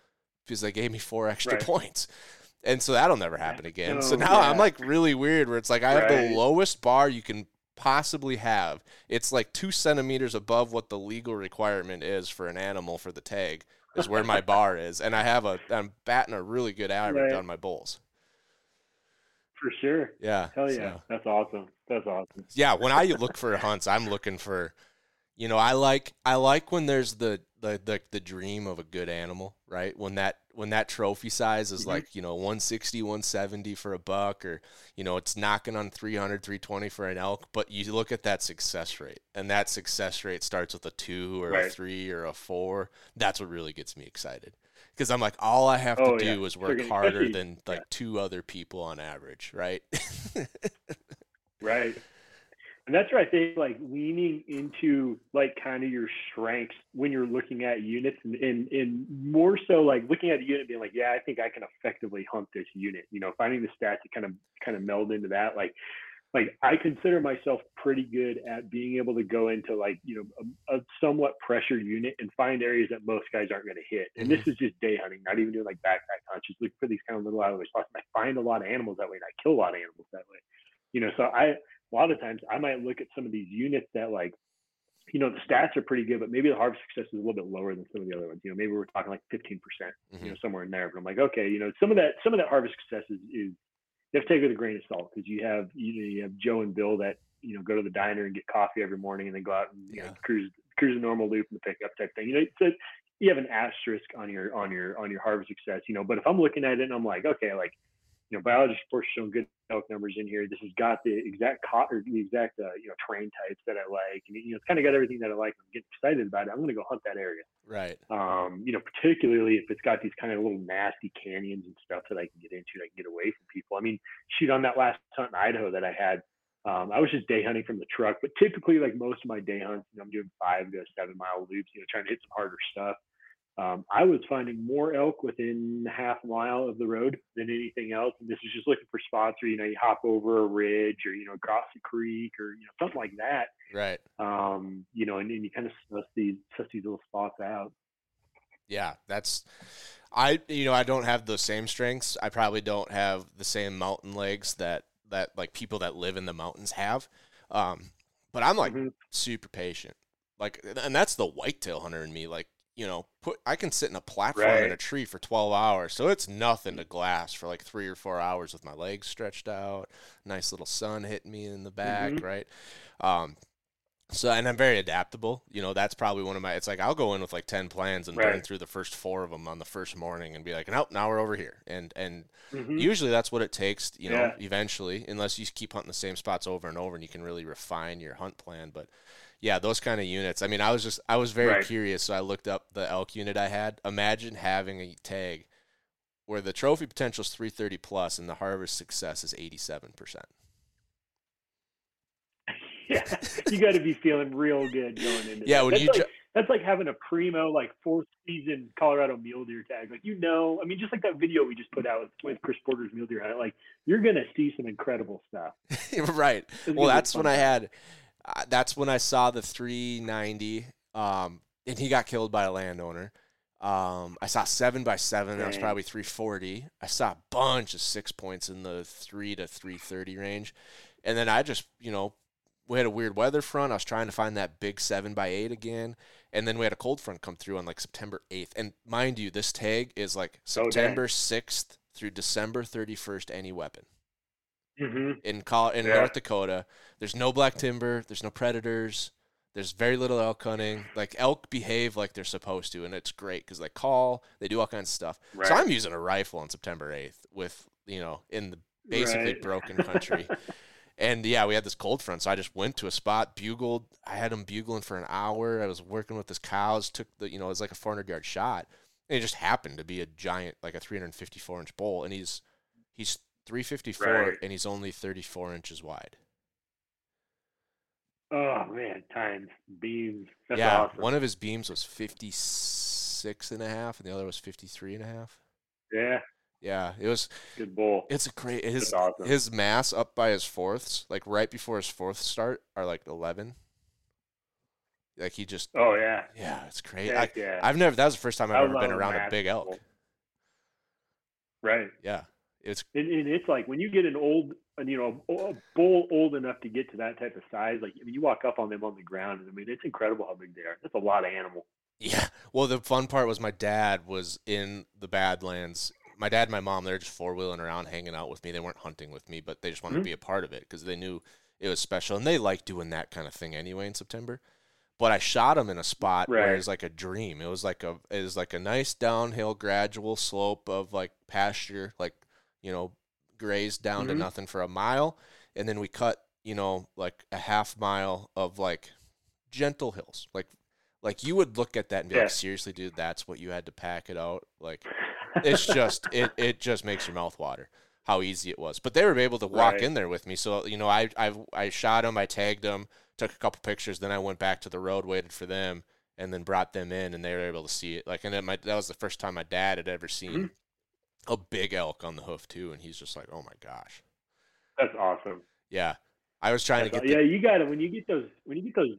because they gave me four extra Right. points. And so that'll never happen again. so Oh, now I'm like really weird where it's like I have the lowest bar you can possibly have. It's like two centimeters above what the legal requirement is for an animal for the tag is where my bar is. And I have a I'm batting a really good average Right. on my bulls. For sure. Yeah. Hell yeah. so- That's awesome. That's awesome. yeah when i look for hunts i'm looking for you know i like i like when there's the the the, the dream of a good animal right when that when that trophy size is Mhm. like you know 160 170 for a buck or you know it's knocking on 300 320 for an elk but you look at that success rate and that success rate starts with a two or a three or a four that's what really gets me excited because i'm like all i have Oh, to yeah. do is work harder than like two other people on average right Right. And that's where I think like leaning into like kind of your strengths when you're looking at units and, and, and more so like looking at a unit being like, yeah, I think I can effectively hunt this unit, you know, finding the stats to kind of kind of meld into that. Like like I consider myself pretty good at being able to go into like, you know, a, a somewhat pressure unit and find areas that most guys aren't going to hit. And this mm-hmm. is just day hunting, not even doing like backpack hunts, just looking for these kind of little out of the way spots. And I find a lot of animals that way and I kill a lot of animals that way. You know, so I a lot of times I might look at some of these units that like, you know, the stats are pretty good, but maybe the harvest success is a little bit lower than some of the other ones. You know, maybe we're talking like 15%, you know, mm-hmm. somewhere in there. But I'm like, okay, you know, some of that, some of that harvest success is, is you have to take it with a grain of salt because you have, you know, you have Joe and Bill that, you know, go to the diner and get coffee every morning and then go out and, you know, cruise, cruise a normal loop and the pickup type thing. You know, so you have an asterisk on your, on your, on your harvest success, you know, but if I'm looking at it and I'm like, okay, like, you know, biology reports showing good elk numbers in here. This has got the exact co- or the exact uh, you know train types that I like, and you know, it's kind of got everything that I like. I'm getting excited about it. I'm going to go hunt that area. right Um, you know, particularly if it's got these kind of little nasty canyons and stuff that I can get into, that I can get away from people. I mean, shoot, on that last hunt in Idaho that I had, um, I was just day hunting from the truck, but typically, like most of my day hunts, you know, I'm doing five to seven mile loops, you know, trying to hit some harder stuff. Um, I was finding more elk within half a mile of the road than anything else, and this is just looking for spots where you know you hop over a ridge or you know across a creek or you know something like that. right Um, you know, and, and you kind of suss these suss these little spots out. Yeah, that's I you know I don't have the same strengths. I probably don't have the same mountain legs that that like people that live in the mountains have. Um, but I'm like Mhm. super patient. Like and that's the whitetail hunter in me. Like, you know, put I can sit in a platform in a tree for 12 hours. So it's nothing to glass for like 3 or 4 hours with my legs stretched out, nice little sun hitting me in the back, Mhm. right? Um so and I'm very adaptable. You know, that's probably one of my. It's like I'll go in with like ten plans and burn through the first four of them on the first morning and be like, nope, now we're over here. And and Mhm. usually that's what it takes. You know, Yeah. eventually, unless you keep hunting the same spots over and over, and you can really refine your hunt plan. But yeah, those kind of units. I mean, I was just I was very Right. curious, so I looked up the elk unit I had. Imagine having a tag where the trophy potential is 330 plus and the harvest success is 87 percent. yeah, you got to be feeling real good going into. Yeah, that. when that's you like, ju- that's like having a primo like fourth season Colorado mule deer tag. Like you know, I mean, just like that video we just put out with, with Chris Porter's mule deer hunt. Like you're gonna see some incredible stuff. right. It's well that's when i had uh, that's when i saw the 390 um and he got killed by a landowner um i saw seven by seven that was probably 340 i saw a bunch of six points in the three to 330 range and then i just you know we had a weird weather front. I was trying to find that big seven by eight again, and then we had a cold front come through on like September eighth. And mind you, this tag is like Oh. September sixth through December thirty first. Any weapon hmm in Col- in Yeah. North Dakota. There's no black timber. There's no predators. There's very little elk hunting. Like elk behave like they're supposed to, and it's great because they call, they do all kinds of stuff. Right. So I'm using a rifle on September 8th with you know in the basically Right. broken country. and yeah, we had this cold front, so I just went to a spot, bugled. I had him bugling for an hour. I was working with his cows. Took the you know it was like a 400 yard shot. And it just happened to be a giant, like a 354 inch bull, and he's he's 354 Right. and he's only 34 inches wide. oh man, times beams. That's yeah, awesome. one of his beams was 56 and a half, and the other was 53 and a half. yeah, Yeah, it was. good bull. It's a great. His awesome. his mass up by his fourths, like right before his fourth start, are like 11. Like he just. oh yeah. Yeah, it's great. I, Heck yeah. I've never. That was the first time I've I ever been around a big elk. Right. Yeah, it's And, and it's like when you get an old, and, you know, a bull old enough to get to that type of size, like I mean, you walk up on them on the ground, and I mean, it's incredible how big they are. That's a lot of animal. Yeah. Well, the fun part was my dad was in the Badlands. My dad and my mom, they're just four wheeling around, hanging out with me. They weren't hunting with me, but they just wanted Mhm. to be a part of it because they knew it was special, and they like doing that kind of thing anyway in September. But I shot him in a spot where it was like a dream. It was like a it was like a nice downhill, gradual slope of like pasture, like you know, grazed down to Mhm. nothing for a mile, and then we cut you know like a half mile of like gentle hills, like like you would look at that and be Yeah. like, seriously, dude, that's what you had to pack it out. Like it's just it it just makes your mouth water how easy it was. But they were able to walk Right. in there with me. So you know, I I I shot them, I tagged them, took a couple pictures, then I went back to the road, waited for them, and then brought them in, and they were able to see it. Like, and then my that was the first time my dad had ever seen Mm-hmm. A big elk on the hoof too, and he's just like, oh my gosh, That's awesome. yeah. I was trying That's to get. yeah, The, you got it. when you get those when you get those.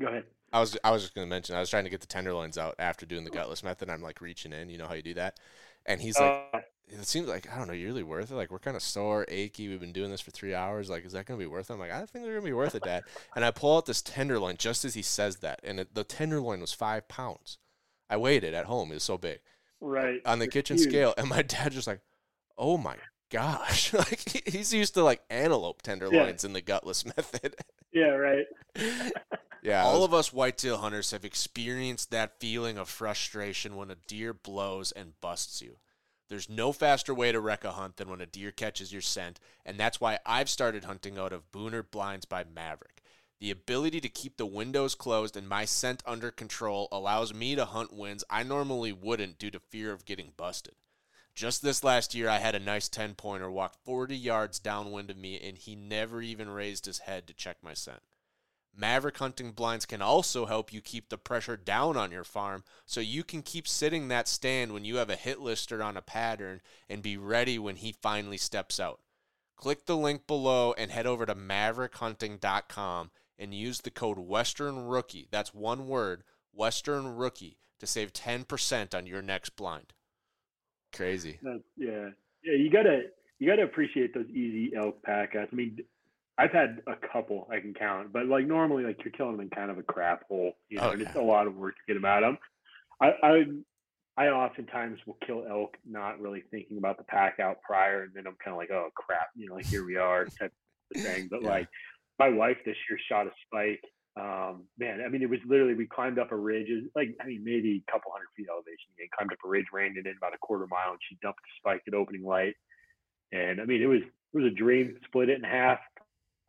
Go ahead. I was I was just gonna mention I was trying to get the tenderloins out after doing the gutless method. I'm like reaching in, you know how you do that, and he's like. Uh, it seems like I don't know. You're really worth it. Like we're kind of sore, achy. We've been doing this for three hours. Like, is that gonna be worth it? I'm like, I think they're gonna be worth it, Dad. and I pull out this tenderloin just as he says that, and it, the tenderloin was five pounds. I weighed it at home. It was so big right on the It's kitchen huge. scale, and my dad just like, oh my gosh, like he's used to like antelope tenderloins in the gutless method. Yeah, right. yeah, All all of us whitetail hunters have experienced that feeling of frustration when a deer blows and busts you. There's no faster way to wreck a hunt than when a deer catches your scent, and that's why I've started hunting out of Booner Blinds by Maverick. The ability to keep the windows closed and my scent under control allows me to hunt wins I normally wouldn't due to fear of getting busted. Just this last year, I had a nice 10 pointer walk 40 yards downwind of me, and he never even raised his head to check my scent. Maverick hunting blinds can also help you keep the pressure down on your farm so you can keep sitting that stand when you have a hit lister on a pattern and be ready when he finally steps out. Click the link below and head over to maverickhunting.com and use the code Western Rookie. That's one word, Western Rookie, to save 10% on your next blind. crazy. That's, yeah, yeah. You gotta you gotta appreciate those easy elk pack outs. I mean, I've had a couple I can count, but like normally, like you're killing them in kind of a crap hole, you know, Oh, and it's a lot of work to get them out of 'em. I, I I oftentimes will kill elk not really thinking about the pack out prior, and then I'm kind of like, oh crap, you know, like here we are type of thing. But Yeah. like my wife this year shot a spike. Um, man, I mean, it was literally we climbed up a ridge, like I mean, maybe a couple hundred feet elevation. We climbed up a ridge, reined it in about a quarter mile, and she dumped the spike at opening light. And I mean, it was it was a dream. Split it in half,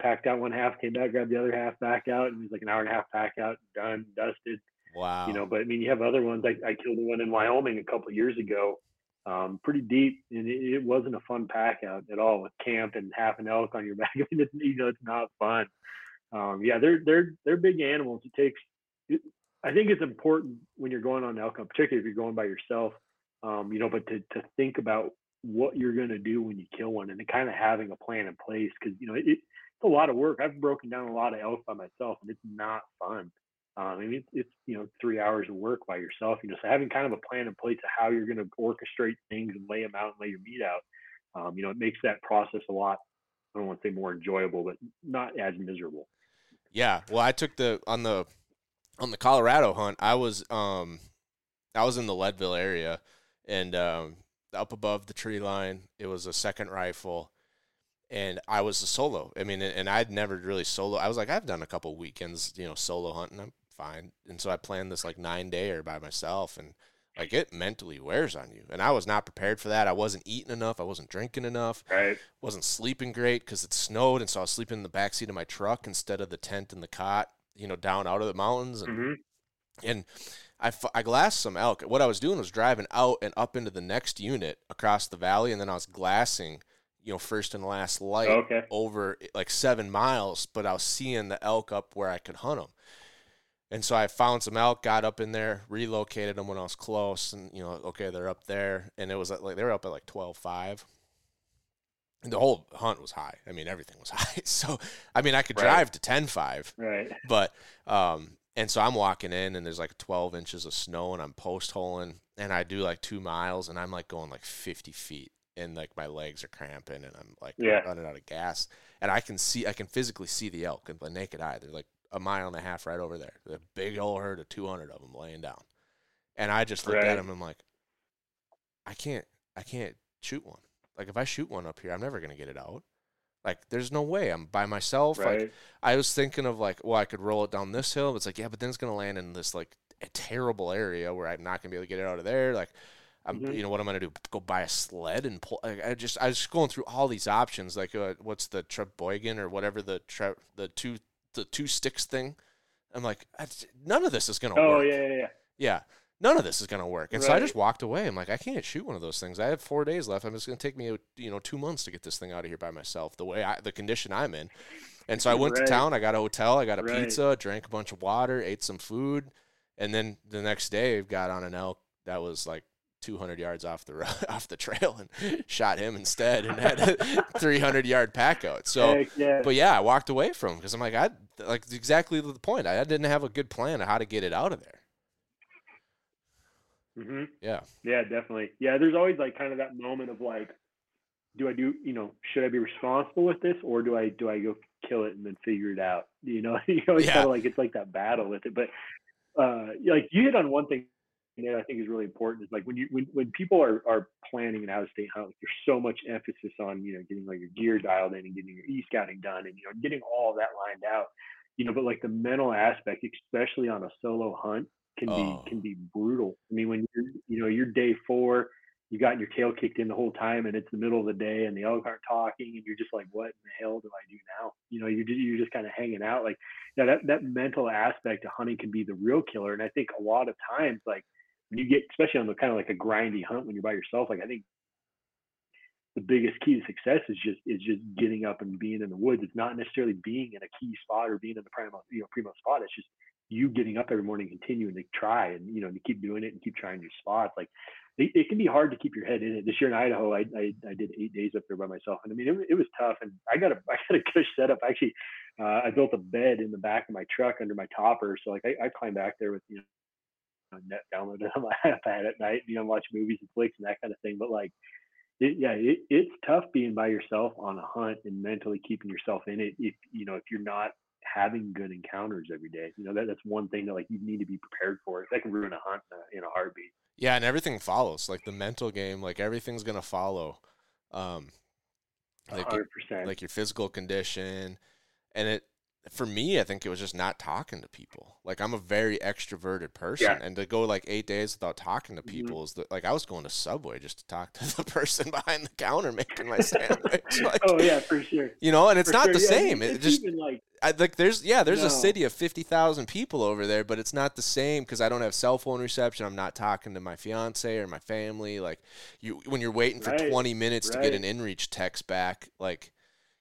packed out one half, came back, grabbed the other half, back out, and it was like an hour and a half pack out, done, dusted Wow. you know but i mean you have other ones i, I killed one in wyoming a couple of years ago um, pretty deep and it, it wasn't a fun pack out at all with camp and half an elk on your back I mean, it's, you know it's not fun. Um, yeah they're they're they're big animals. It takes it, i think it's important when you're going on elk hunt particularly if you're going by yourself um, you know but to, to think about what you're going to do when you kill one and kind of having a plan in place because you know it, it's a lot of work. I've broken down a lot of elk by myself and it's not fun um, I mean, it's, you know three hours of work by yourself. You know, so having kind of a plan in place of how you're going to orchestrate things and lay them out and lay your meat out, um, you know, it makes that process a lot I don't want to say more enjoyable, but not as miserable. Yeah. Well, I took the on the on the Colorado hunt. I was um I was in the Leadville area and um up above the tree line. It was a second rifle and I was a solo. I mean, and I'd never really solo. I was like, I've done a couple weekends, you know, solo hunting. I'm fine. And so I planned this like nine day or by myself, and like it mentally wears on you. And I was not prepared for that. I wasn't eating enough. I wasn't drinking enough. Right. Wasn't sleeping great because it snowed, and so I was sleeping in the back seat of my truck instead of the tent and the cot, you know, down out of the mountains. And hmm and I, f- I glassed some elk. What I was doing was driving out and up into the next unit across the valley, and then I was glassing, you know, first and last light Okay. over like seven miles, but I was seeing the elk up where I could hunt them. And so I found some elk, got up in there, relocated them when I was close, and you know, okay, they're up there, and it was like they were up at like twelve five. And the whole hunt was high. I mean, everything was high. So, I mean, I could Right. drive to ten five, Right. but um, and so I'm walking in, and there's like 12 inches of snow, and I'm post holing, and I do like two miles, and I'm like going like 50 feet, and like my legs are cramping, and I'm like Yeah. running out of gas, and I can see, I can physically see the elk with the naked eye. They're like a mile and a half right over there. The big old herd of 200 of them laying down, and I just looked Right. at them, and I'm like, I can't, I can't shoot one. Like if I shoot one up here, I'm never gonna get it out. Like there's no way. I'm by myself. Like I was thinking of like, well, I could roll it down this hill. But it's like, yeah, but then it's gonna land in this like a terrible area where I'm not gonna be able to get it out of there. Like, I'm, Mhm. you know, what I'm gonna do? Go buy a sled and pull. Like, I just, I was going through all these options. Like, uh, what's the Treboygan or whatever the tre- the two the two sticks thing? I'm like, none of this is gonna work. Oh work. yeah, yeah, yeah. Yeah. None of this is gonna work, and so I just walked away. I'm like, I can't shoot one of those things. I have four days left. I'm just gonna take me, you know, two months to get this thing out of here by myself. The way I, the condition I'm in, and so I went Right. to town. I got a hotel. I got a Right. pizza. Drank a bunch of water. Ate some food, and then the next day got on an elk that was like 200 yards off the off the trail and shot him instead and had a 300 yard pack out. So. Yeah. But yeah, I walked away from him because I'm like, I like exactly the point. I didn't have a good plan of how to get it out of there. hmm Yeah. Yeah, definitely. Yeah, there's always like kind of that moment of like, do I do, you know, should I be responsible with this or do I do I go kill it and then figure it out? You know, you always Yeah. kind of like it's like that battle with it. But uh, like you hit on one thing that I think is really important is like when you when when people are are planning an out of state hunt, like, there's so much emphasis on you know getting like your gear dialed in and getting your e scouting done and you know getting all that lined out. You know, but like the mental aspect, especially on a solo hunt, can Oh. be can be brutal. I mean, when you're you know you're day four, you got your tail kicked in the whole time, and it's the middle of the day, and the elk aren't talking, and you're just like, what in the hell do I do now? You know, you're just, you're just kind of hanging out. Like, yeah, that that mental aspect of hunting can be the real killer. And I think a lot of times, like you get, especially on the kind of like a grindy hunt when you're by yourself, like I think the biggest key to success is just is just getting up and being in the woods. It's not necessarily being in a key spot or being in the primo you know primo spot. It's just you getting up every morning, continuing to try and you know to keep doing it and keep trying your spots. Like it, it can be hard to keep your head in it. This year in Idaho, I I, I did eight days up there by myself, and I mean it, it was tough. And I got a I got a good setup. Actually, uh, I built a bed in the back of my truck under my topper, so like I, I climbed back there with you know net downloaded on my iPad at night, you know, watch movies and flicks and that kind of thing. But like, it, yeah, it, it's tough being by yourself on a hunt and mentally keeping yourself in it. If you know, if you're not having good encounters every day, you know, that, that's one thing that like you need to be prepared for. That can ruin a hunt in a, in a heartbeat. Yeah, and everything follows. Like the mental game, like everything's gonna follow. Um, like hundred percent. like your physical condition, and it for me, I think it was just not talking to people. Like I'm a very extroverted person, Yeah. and to go like eight days without talking to Mhm. people is the, like I was going to Subway just to talk to the person behind the counter making my sandwich. Like, oh yeah, for sure. you know, and it's For not sure. the same. It's It just like I like there's yeah there's No. a city of fifty thousand people over there, but it's not the same because I don't have cell phone reception. I'm not talking to my fiance or my family. Like you when you're waiting for Right, twenty minutes to get right. an inReach text back, like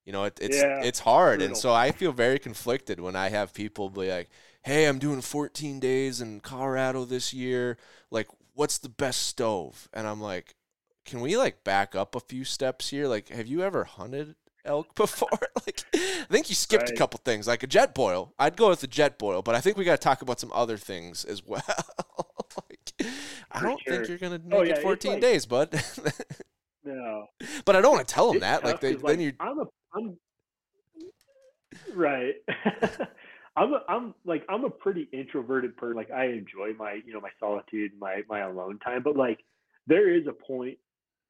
you know it, it's Yeah, it's hard, and so I feel very conflicted when I have people be like, "Hey, I'm doing 14 days in Colorado this year. Like, what's the best stove?" And I'm like, "Can we like back up a few steps here? Like, have you ever hunted elk before? like, I think you skipped a couple things, like a Jetboil. I'd go with the Jetboil, but I think we got to talk about some other things as well. like, I don't think you're gonna oh, make Oh, yeah, it 14 like- days, bud. no. but I don't want to tell them It's that. Like, they, then you. I'm a I'm right. I'm a, I'm like I'm a pretty introverted person. Like I enjoy my you know my solitude, my my alone time. But like there is a point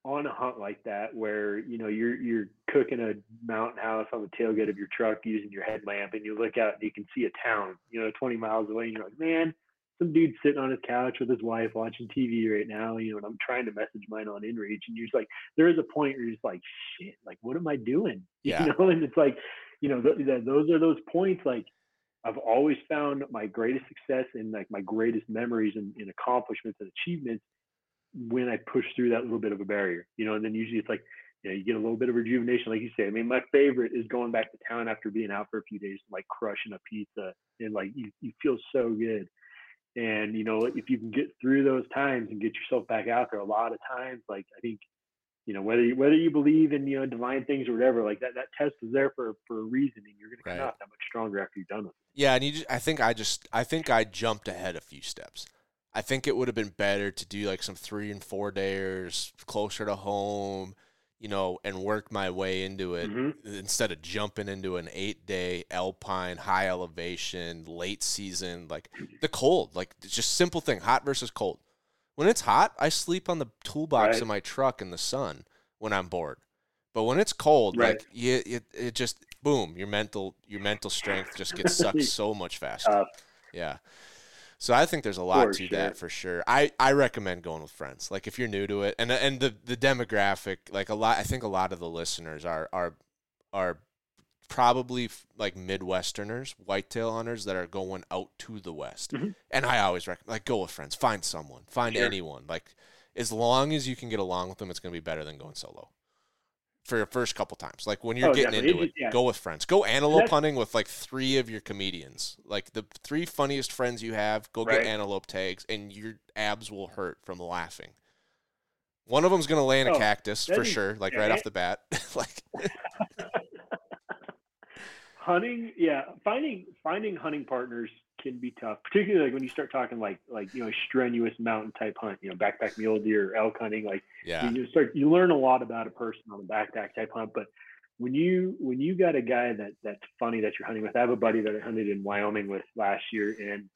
on a hunt like that where you know you're you're cooking a mountain house on the tailgate of your truck using your headlamp, and you look out and you can see a town you know 20 miles away, and you're like, man, some dude sitting on his couch with his wife watching TV right now, you know, and I'm trying to message mine on InReach, and you're just like, there is a point where you're just like, shit, like what am I doing? Yeah. You know, and it's like, you know, th- th- those are those points like. I've always found my greatest success and like my greatest memories and, and accomplishments and achievements when I push through that little bit of a barrier, you know, and then usually it's like, you know, you get a little bit of rejuvenation, like you say. I mean, my favorite is going back to town after being out for a few days, and like crushing a pizza, and like you, you feel so good. And you know, if you can get through those times and get yourself back out there, a lot of times, like I think, you know, whether you, whether you believe in you know divine things or whatever, like that that test is there for for a reason, and you're going to come out that much stronger after you've done it. Yeah, and you just, I think I just I think I jumped ahead a few steps. I think it would have been better to do like some three and four days closer to home, you know, and work my way into it Mhm. instead of jumping into an eight day alpine, high elevation, late season, like the cold, like it's just simple thing, hot versus cold. When it's hot, I sleep on the toolbox Right. in my truck in the sun when I'm bored. But when it's cold, Right. like you, it, it just boom, your mental your mental strength just gets sucked so much faster. Tough. Yeah. So I think there's a lot For to sure. that for sure. I, I recommend going with friends. Like if you're new to it, and and the the demographic, like a lot, I think a lot of the listeners are are are probably f- like Midwesterners, whitetail hunters that are going out to the West. Mhm. And I always recommend like go with friends. Find someone. Find Sure. anyone. Like as long as you can get along with them, it's going to be better than going solo. For your first couple times, like when you're Oh, getting definitely. into It it, yeah. go with friends. Go antelope hunting with like three of your comedians, like the three funniest friends you have. Go get antelope tags, and your abs will hurt from laughing. One of them's gonna lay in a Oh, cactus for sure, like right eh? off the bat. like hunting yeah finding finding hunting partners can be tough particularly like when you start talking like like you know strenuous mountain type hunt you know backpack mule deer elk hunting like yeah, you start you learn a lot about a person on a backpack type hunt but when you when you got a guy that that's funny that you're hunting with i have a buddy that i hunted in wyoming with last year and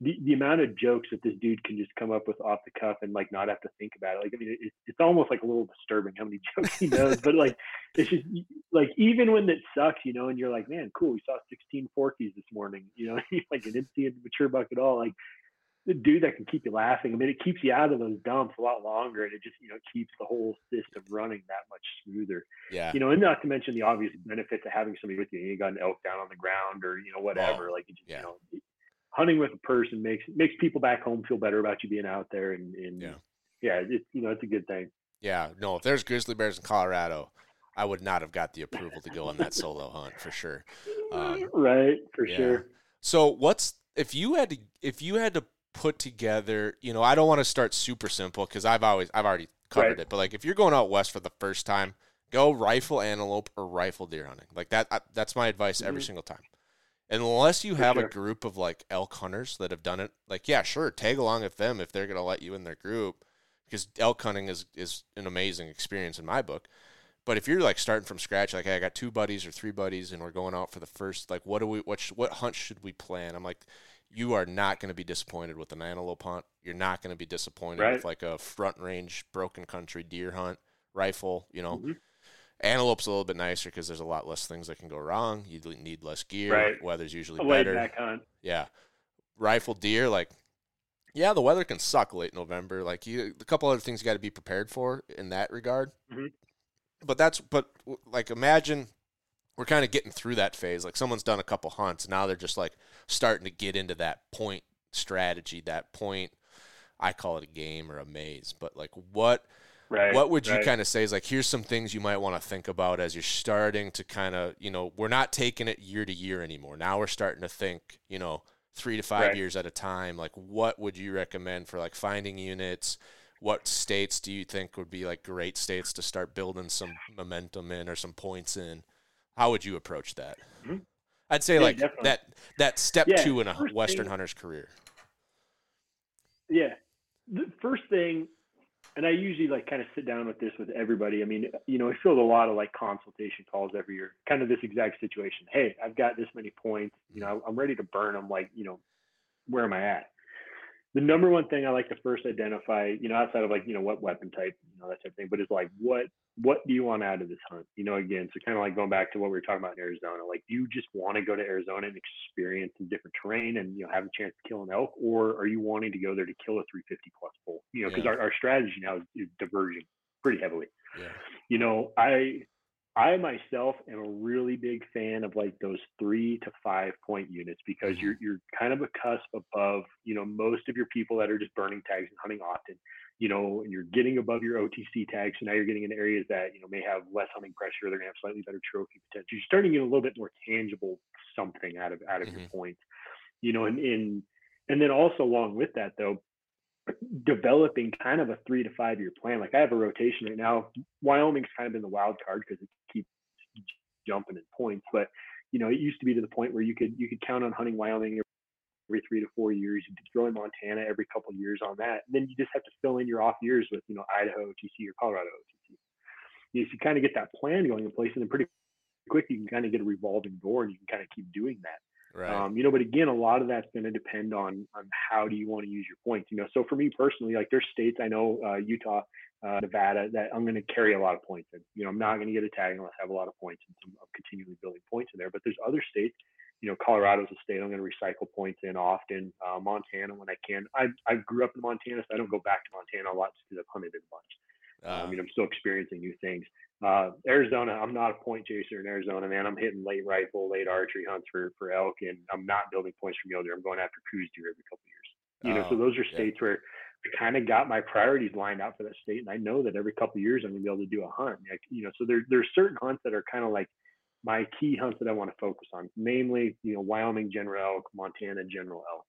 the, the amount of jokes that this dude can just come up with off the cuff and like not have to think about it like i mean it, it's almost like a little disturbing how many jokes he knows but like it's just like even when it sucks you know and you're like man cool we saw 16 forkies this morning you know like it didn't mature buck at all like the dude that can keep you laughing. I mean, it keeps you out of those dumps a lot longer, and it just you know keeps the whole system running that much smoother. yeah, You know, and not to mention the obvious benefits of having somebody with you. You got an elk down on the ground, or you know whatever. Like it just, yeah. you know, hunting with a person makes makes people back home feel better about you being out there, and, and Yeah. yeah, it's you know it's a good thing. yeah. No, if there's grizzly bears in Colorado, I would not have got the approval to go on that solo hunt for sure. Um, right, for yeah. sure. So what's if you had to if you had to put together, you know, I don't want to start super simple because I've always I've already covered Right. it, but like if you're going out west for the first time, go rifle antelope or rifle deer hunting. Like that I, that's my advice every Mhm. single time. Unless you have a group of like elk hunters that have done it, like yeah, sure, tag along with them if they're gonna let you in their group, because elk hunting is is an amazing experience in my book. But if you're like starting from scratch, like hey, I got two buddies or three buddies, and we're going out for the first, like, what do we, what, sh- what hunt should we plan? I'm like, you are not going to be disappointed with an antelope hunt. You're not going to be disappointed Right. with like a front range, broken country deer hunt, rifle. You know, Mhm. Antelope's a little bit nicer because there's a lot less things that can go wrong. You need less gear. Right. Weather's usually A better. back hunt. Yeah. Rifle deer, like, yeah, the weather can suck late November. Like, you, a couple other things you got to be prepared for in that regard. Mhm. But that's, but like, imagine we're kind of getting through that phase. Like, someone's done a couple hunts. Now they're just like starting to get into that point strategy, that point. I call it a game or a maze, but like, what Right. what would you right. kind of say is like here's some things you might want to think about as you're starting to kind of you know we're not taking it year to year anymore now we're starting to think you know three to five Right. years at a time like what would you recommend for like finding units what states do you think would be like great states to start building some momentum in or some points in how would you approach that Mhm. i'd say Yeah, like definitely. that that step Yeah, two in a western thing- hunter's career Yeah. The first thing and I usually like kind of sit down with this with everybody. I mean, you know, I field a lot of like consultation calls every year, kind of this exact situation. Hey, I've got this many points. You know, I'm ready to burn them. Like, you know, where am I at? The number one thing I like to first identify, you know, outside of like, you know, what weapon type, you know, that type of thing, but it's like, what what do you want out of this hunt? You know, again, so kind of like going back to what we were talking about in Arizona, like, do you just want to go to Arizona and experience some different terrain and, you know, have a chance to kill an elk, or are you wanting to go there to kill a 350 plus bull? You know, because Yeah. our, our strategy now is, is diverging pretty heavily. Yeah. You know, I, I myself am a really big fan of like those three to five point units because Mhm. you're you're kind of a cusp above you know most of your people that are just burning tags and hunting often you know, and you're getting above your OTC tags. So now you're getting in areas that, you know, may have less hunting pressure. They're gonna have slightly better trophy potential. You're starting to get a little bit more tangible something out of out of your Mhm. points. You know, and in and then also along with that though, developing kind of a three to five year plan. Like I have a rotation right now. Wyoming's kind of been the wild card because it keeps jumping in points. But you know, it used to be to the point where you could you could count on hunting Wyoming every three to four years. You could throw in Montana every couple years on that. And then you just have to fill in your off years with you know Idaho OTC or Colorado OTC. So you kind of get that plan going in place, and then pretty quick you can kind of get a revolving door, and you can kind of keep doing that. Right. Um, you know, but again, a lot of that's going to depend on on how do you want to use your points. You know, so for me personally, like there's states I know, uh, Utah, uh, Nevada, that I'm going to carry a lot of points in. You know, I'm not going to get a tag unless I have a lot of points, and so I'm continually building points in there. But there's other states. You know, Colorado's a state I'm going to recycle points in often. Uh, Montana when I can. I I grew up in Montana, so I don't go back to Montana a lot because I've hunted it a bunch. Uh, I mean, I'm still experiencing new things. Uh, Arizona, I'm not a point chaser in Arizona, man. I'm hitting late rifle, late archery hunts for for elk, and I'm not building points for mule deer. I'm going after Coues deer every couple of years. You know, so Oh, those are yeah. states where I kind of got my priorities lined out for that state, and I know that every couple of years I'm gonna be able to do a hunt. Like, you know, so there there's certain hunts that are kind of like my key hunts that I want to focus on, namely, you know, Wyoming general elk, Montana general elk.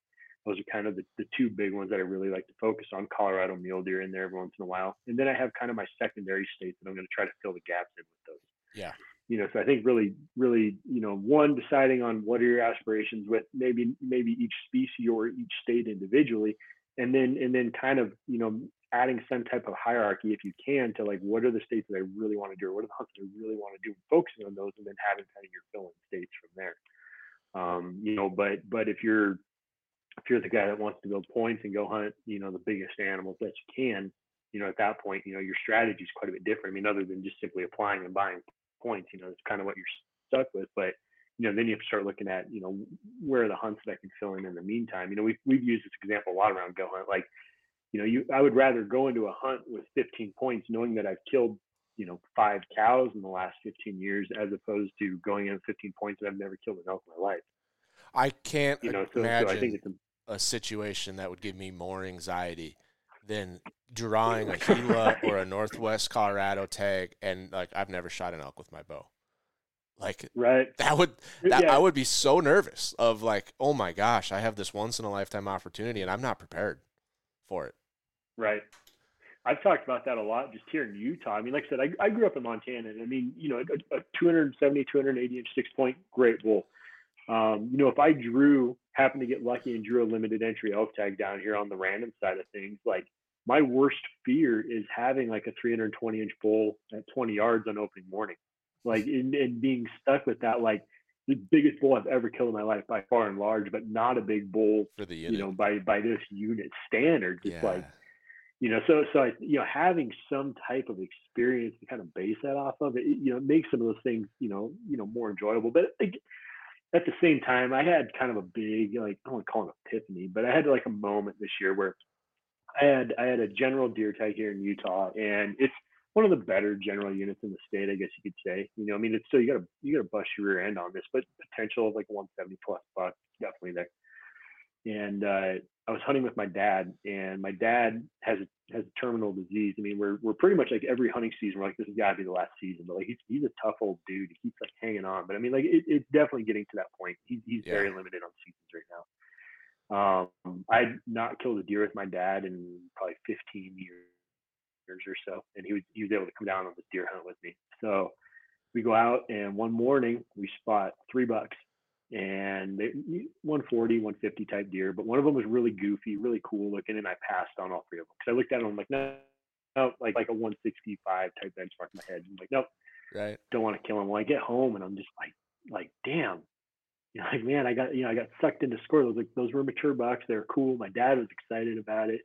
Those are kind of the, the two big ones that I really like to focus on. Colorado mule deer in there every once in a while, and then I have kind of my secondary states that I'm going to try to fill the gaps in with those. Yeah. You know, so I think really, really, you know, one deciding on what are your aspirations with maybe maybe each species or each state individually, and then and then kind of you know adding some type of hierarchy if you can to like what are the states that I really want to do or what are the hunts that I really want to do, focusing on those, and then having kind of your fill in states from there. Um, you know, but but if you're if you're the guy that wants to build points and go hunt, you know, the biggest animals that you can, you know, at that point, you know, your strategy is quite a bit different. I mean, other than just simply applying and buying points, you know, it's kind of what you're stuck with. But you know, then you have to start looking at, you know, where are the hunts that I can fill in in the meantime. You know, we've we've used this example a lot around go hunt. Like, you know, you I would rather go into a hunt with 15 points, knowing that I've killed, you know, five cows in the last 15 years, as opposed to going in with 15 points and I've never killed an elk in my life. I can't You know, so, so imagine I think it's a situation that would give me more anxiety than drawing a Gila or a Northwest Colorado tag and like I've never shot an elk with my bow. Like right. that would that Yeah. I would be so nervous of like, oh my gosh, I have this once in a lifetime opportunity and I'm not prepared for it. Right. I've talked about that a lot just here in Utah. I mean, like I said, I, I grew up in Montana, and I mean, you know, a, a 270, 280 inch six point great bull. Um, you know, if I drew, happened to get lucky and drew a limited entry elk tag down here on the random side of things, like my worst fear is having like a 320 inch bull at 20 yards on opening morning, like and, being stuck with that, like the biggest bull I've ever killed in my life by far and large, but not a big bull, For the unit. you know, by by this unit standards. It's yeah. like you know so so I, you know having some type of experience to kind of base that off of it you know makes some of those things you know you know more enjoyable but like, at the same time i had kind of a big like i don't want to call it an epiphany but i had like a moment this year where i had i had a general deer tag here in utah and it's one of the better general units in the state i guess you could say. You know i mean it's still you gotta you gotta bust your rear end on this but potential of like 170 plus bucks definitely there and uh, I was hunting with my dad, and my dad has has a terminal disease. I mean, we're we're pretty much like every hunting season, we're like, this has got to be the last season. But like, he's he's a tough old dude. He keeps like hanging on. But I mean, like, it, it's definitely getting to that point. He's he's very limited on seasons right now. Um, I'd not killed a deer with my dad in probably 15 years or so, and he was he was able to come down on this deer hunt with me. So we go out, and one morning we spot three bucks and they, 140, 150 type deer, but one of them was really goofy, really cool looking, and I passed on all three of them because I looked at them I'm like, no, no, like like a 165 type benchmark in my head. I'm like, nope, Right. don't want to kill him. Well, I get home and I'm just like, like, damn. You know, like, man, I got, you know, I got sucked into score. Those like those were mature bucks. They were cool. My dad was excited about it.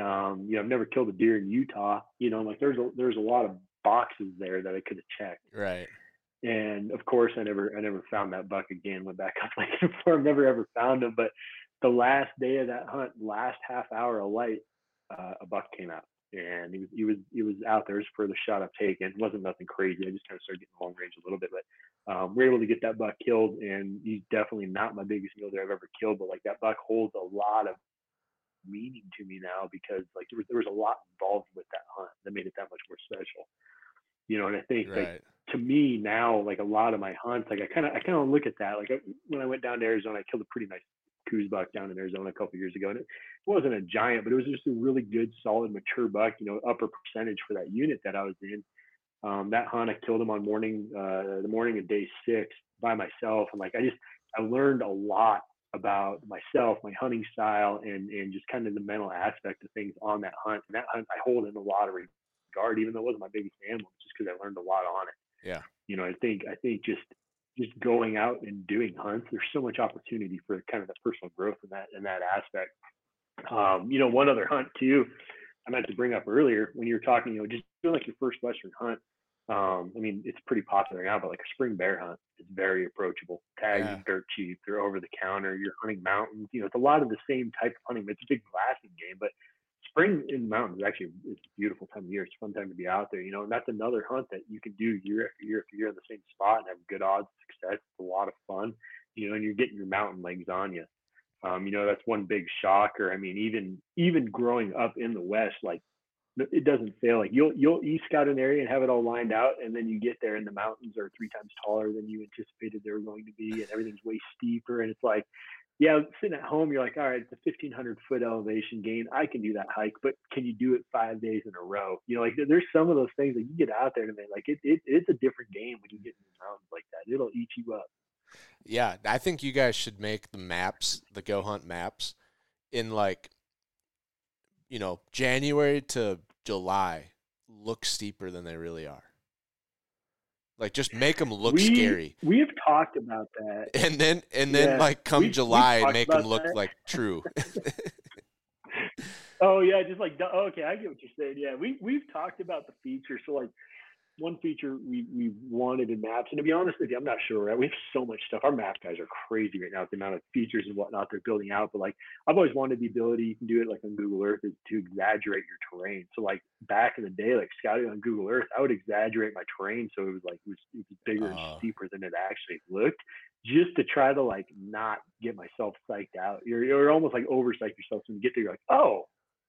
Um, you know, I've never killed a deer in Utah. You know, I'm like there's a there's a lot of boxes there that I could have checked. Right. And of course, I never I never found that buck again. Went back up like before. I've never ever found him. But the last day of that hunt, last half hour of light, uh, a buck came out, and he was he was he was out there. Was for the shot I've taken. It wasn't nothing crazy. I just kind of started getting long range a little bit, but um, we are able to get that buck killed. And he's definitely not my biggest mule deer I've ever killed, but like that buck holds a lot of meaning to me now because like there was there was a lot involved with that hunt that made it that much more special. You know, and I think like to me now, like a lot of my hunts, like I kind of I kind of look at that. Like I, when I went down to Arizona, I killed a pretty nice Coues buck down in Arizona a couple years ago, and it wasn't a giant, but it was just a really good, solid, mature buck. You know, upper percentage for that unit that I was in. Um, that hunt, I killed him on morning, uh, the morning of day six by myself, and like I just I learned a lot about myself, my hunting style, and and just kind of the mental aspect of things on that hunt. And that hunt I hold in a lot of regard, even though it wasn't my biggest animal, just because I learned a lot on it. Yeah. You know, I think I think just just going out and doing hunts, there's so much opportunity for kind of the personal growth in that in that aspect. Um, you know, one other hunt too, I meant to bring up earlier when you were talking, you know, just doing like your first Western hunt. Um, I mean, it's pretty popular now, but like a spring bear hunt is very approachable. Tags Yeah. are dirt cheap. They're over the counter. You're hunting mountains. You know, it's a lot of the same type of hunting. It's a big glassing game, but spring in the mountains is actually it's a beautiful time of year. It's a fun time to be out there. You know, and that's another hunt that you can do year after year after year in the same spot and have good odds of success. It's a lot of fun. You know, and you're getting your mountain legs on you. Um, you know, that's one big shocker. I mean, even even growing up in the West, like it doesn't fail. Like you'll you'll e scout an area and have it all lined out, and then you get there and the mountains are three times taller than you anticipated they were going to be, and everything's way steeper. And it's like, yeah, sitting at home, you're like, all right, it's a 1500 foot elevation gain. I can do that hike, but can you do it five days in a row? You know, like there's some of those things that you get out there and man, like it, it it's a different game when you get in the mountains like that. It'll eat you up. Yeah, I think you guys should make the maps, the GoHunt maps, in like, you know, January to July look steeper than they really are. Like, just make them look we, scary, We have talked about that. and then and then Yeah, like come we- July, make them look that. like true. Oh yeah, just like okay, I get what you're saying. Yeah, we we've talked about the feature. So like one feature we we wanted in maps, and to be honest with you, I'm not sure. Right? We have so much stuff. Our map guys are crazy right now with the amount of features and whatnot they're building out. But like I've always wanted the ability you can do it like on Google Earth is to exaggerate your terrain. So like back in the day, like scouting on Google Earth, I would exaggerate my terrain so it was like it was, it was bigger Oh. and uh. steeper than it actually looked. Just to try to like not get myself psyched out. You're, you're almost like overpsych yourself. So when you get there, you're like, oh,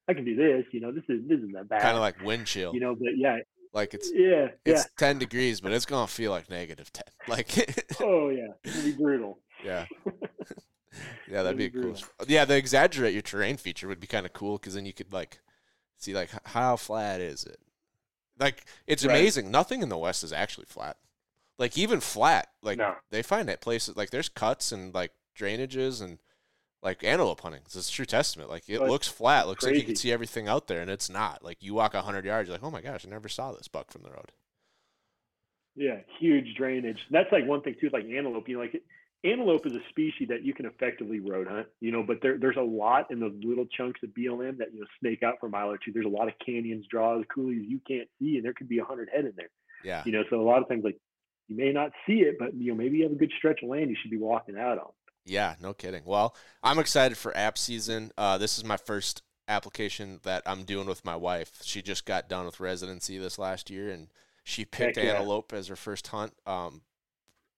I can do this. You know, this is this isn't that bad. kind of like wind chill. you know, but yeah, like it's yeah, yeah. it's ten degrees, but it's gonna feel like negative ten. Like, Oh yeah, it'd be brutal. yeah, yeah, that'd be be cool. Yeah, the exaggerate your terrain feature would be kind of cool because then you could like see like how flat is it. Like it's Right. amazing. Nothing in the West is actually flat. Like even flat, like no, they find that places like there's cuts and like drainages and like antelope hunting. It's a true testament. Like it Oh, looks flat, looks like you can see everything out there, and it's not. Like you walk hundred yards, you're like, oh my gosh, I never saw this buck from the road. yeah, huge drainage. That's like one thing too. Like antelope, you know, like antelope is a species that you can effectively road hunt. You know, but there there's a lot in those little chunks of BLM that you know snake out for a mile or two. There's a lot of canyons, draws, coulees you can't see, and there could be a hundred head in there. Yeah, You know, so a lot of times like you may not see it, but you know maybe you have a good stretch of land you should be walking out on. Yeah, no kidding. Well, I'm excited for app season. Uh, this is my first application that I'm doing with my wife. She just got done with residency this last year, and she picked yeah. antelope as her first hunt. Um,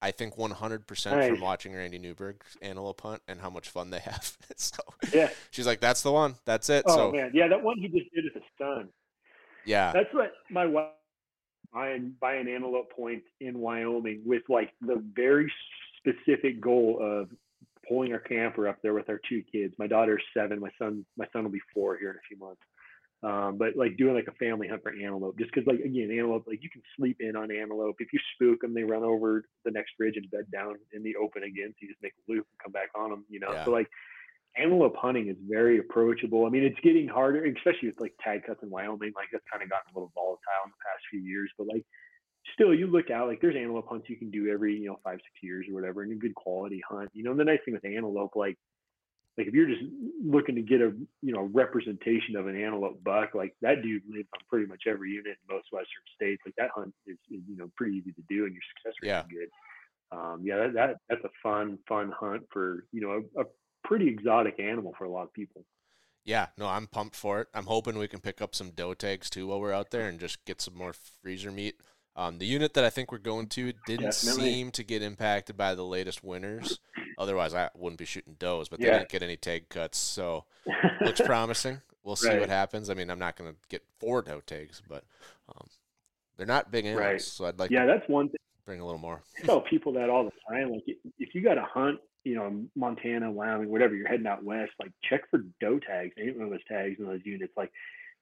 I think 100% Nice. from watching Randy Newberg's antelope hunt and how much fun they have. so Yeah. she's like, "That's the one. That's it." Oh so man, yeah, that one he just did with a son. yeah, That's what my wife buying buying antelope point in Wyoming with like the very specific goal of pulling our camper up there with our two kids. My daughter's seven. My son my son will be four here in a few months. Um, but like doing like a family hunt for antelope, just because like again antelope like you can sleep in on antelope. If you spook them, they run over the next ridge and bed down in the open again. So you just make a loop and come back on them. You know, Yeah. so like antelope hunting is very approachable. I mean, it's getting harder, especially with like tag cuts in Wyoming. Like that's kind of gotten a little volatile in the past few years. But like, still, you look out like there's antelope hunts you can do every you know five six years or whatever, and a good quality hunt. You know, and the nice thing with antelope, like like if you're just looking to get a you know representation of an antelope buck, like that dude lives on pretty much every unit in most western states. Like that hunt is, is you know pretty easy to do, and your success rate Yeah. is good. Um, yeah, that, that that's a fun fun hunt for you know a, a pretty exotic animal for a lot of people. Yeah, no, I'm pumped for it. I'm hoping we can pick up some doe tags too while we're out there and just get some more freezer meat. Um, the unit that I think we're going to didn't Definitely. seem to get impacted by the latest winners. Otherwise, I wouldn't be shooting does, but they Yeah. didn't get any tag cuts, so looks promising. We'll see Right. what happens. I mean, I'm not going to get four doe tags, but um, they're not big animals, Right. so I'd like yeah, to that's one thing. bring a little more. I tell people that all the time. Like, if- you got to hunt, you know, Montana, Wyoming, whatever, you're heading out west, like check for doe tags, ain't one of those tags in those units. Like,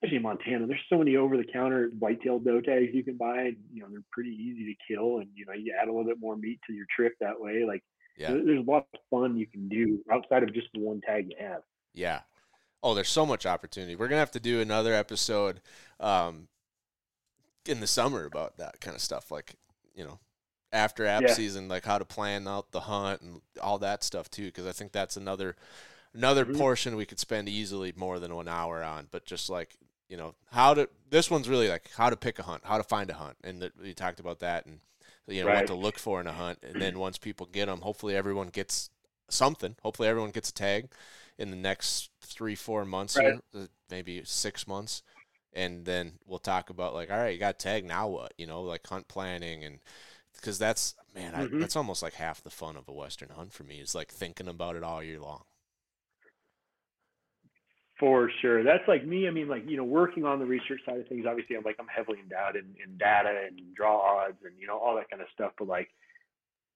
especially in Montana, there's so many over-the-counter white-tailed doe tags you can buy. And, you know, they're pretty easy to kill, and you know, you add a little bit more meat to your trip that way. Like, Yeah. there's a lot of fun you can do outside of just the one tag you have. Yeah. Oh, there's so much opportunity. We're gonna have to do another episode um, in the summer about that kind of stuff, like you know, after app Yeah. season, like how to plan out the hunt and all that stuff too. Because I think that's another another Mhm. portion we could spend easily more than one hour on. But just like you know, how to this one's really like how to pick a hunt, how to find a hunt, and that we talked about that and you know what to look for in a hunt. And then once people get them, hopefully everyone gets something. Hopefully everyone gets a tag in the next three, four months, Right. here, uh, maybe six months, and then we'll talk about like, all right, you got a tag now, what? You know, like hunt planning and because that's man, I, Mhm. that's almost like half the fun of a western hunt for me is like thinking about it all year long. For sure. That's like me. I mean, like, you know, working on the research side of things, obviously I'm like, I'm heavily endowed in, in data and draw odds and, you know, all that kind of stuff. But like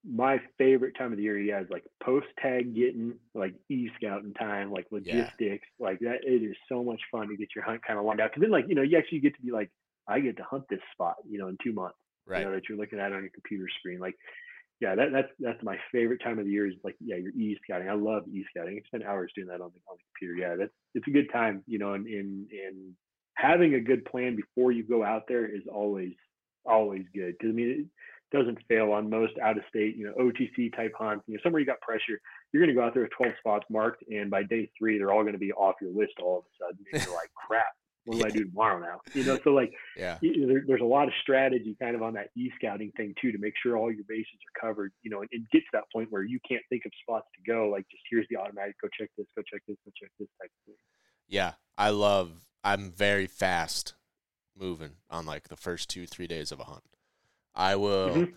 my favorite time of the year, yeah, is like post tag getting, like e scouting time, like logistics, like that. It is so much fun to get your hunt kind of lined out. Cause then like, you know, you actually get to be like, I get to hunt this spot, you know, in two months, Right. you know, that you're looking at on your computer screen. Like, yeah, that, that's that's my favorite time of the year is like yeah, your e scouting. I love e scouting. I spend hours doing that on the on the computer. Yeah, that's it's a good time, you know, and in in having a good plan before you go out there is always always good because I mean it doesn't fail on most out of state, you know, OTC type hunts. You know, somewhere you got pressure, you're going to go out there with 12 spots marked, and by day three, they're all going to be off your list all of a sudden. And you're like, crap, what do I do tomorrow now? You know, so like Yeah. y- there, there's a lot of strategy kind of on that e-scouting thing too to make sure all your bases are covered you know and, and get to that point where you can't think of spots to go like just here's the automatic go check this go check this go check this type of thing Yeah. I love I'm very fast moving on like the first two, three days of a hunt. I will Mhm.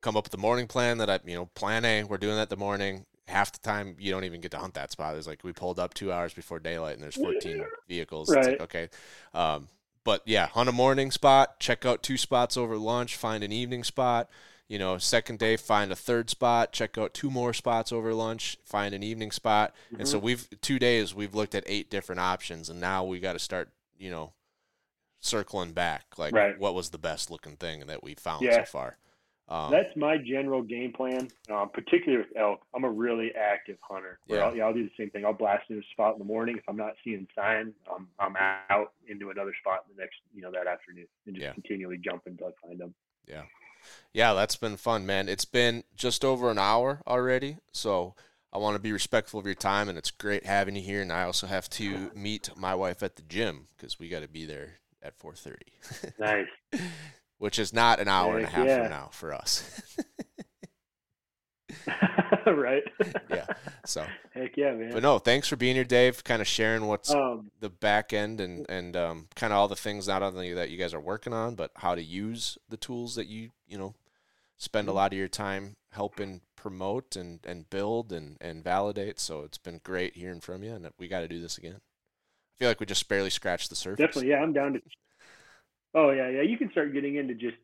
come up with the morning plan that I you know, plan A, we're doing that the morning. Half the time you don't even get to hunt that spot. There's like we pulled up two hours before daylight and there's fourteen vehicles. It's like, Right. okay. Um but yeah, hunt a morning spot, check out two spots over lunch, find an evening spot. You know, second day, find a third spot, check out two more spots over lunch, find an evening spot. And so we've two days we've looked at eight different options, and now we got to start, you know, circling back, like Right. what was the best looking thing that we found Yeah. so far. Um, that's my general game plan um, particularly with elk i'm a really active hunter Yeah. I'll, yeah, I'll do the same thing i'll blast into a spot in the morning if i'm not seeing sign um, i'm out into another spot the next you know that afternoon and just Yeah. continually jump until i find them Yeah. yeah, that's been fun, man. It's been just over an hour already, so I want to be respectful of your time, and it's great having you here. And I also have to meet my wife at the gym because we got to be there at four thirty, nice which is not an hour and a half yeah. from now for us. right yeah, so heck yeah man but no, thanks for being here, Dave. Kind of sharing what's um, the back end and and um, kind of all the things not only that you guys are working on, but how to use the tools that you you know spend a lot of your time helping promote and and build and and validate. So it's been great hearing from you, and we got to do this again. I feel like we just barely scratched the surface. Definitely, yeah, I'm down to. Oh yeah, yeah. You can start getting into just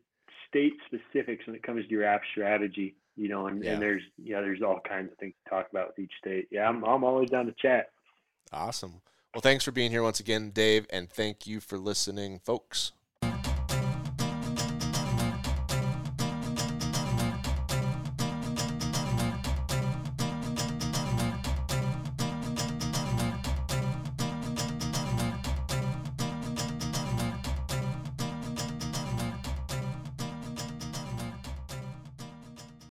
state specifics when it comes to your app strategy, you know, and, Yeah. and there's yeah, there's all kinds of things to talk about with each state. Yeah, I'm I'm always down to chat. Awesome. Well, thanks for being here once again, Dave, and thank you for listening, folks.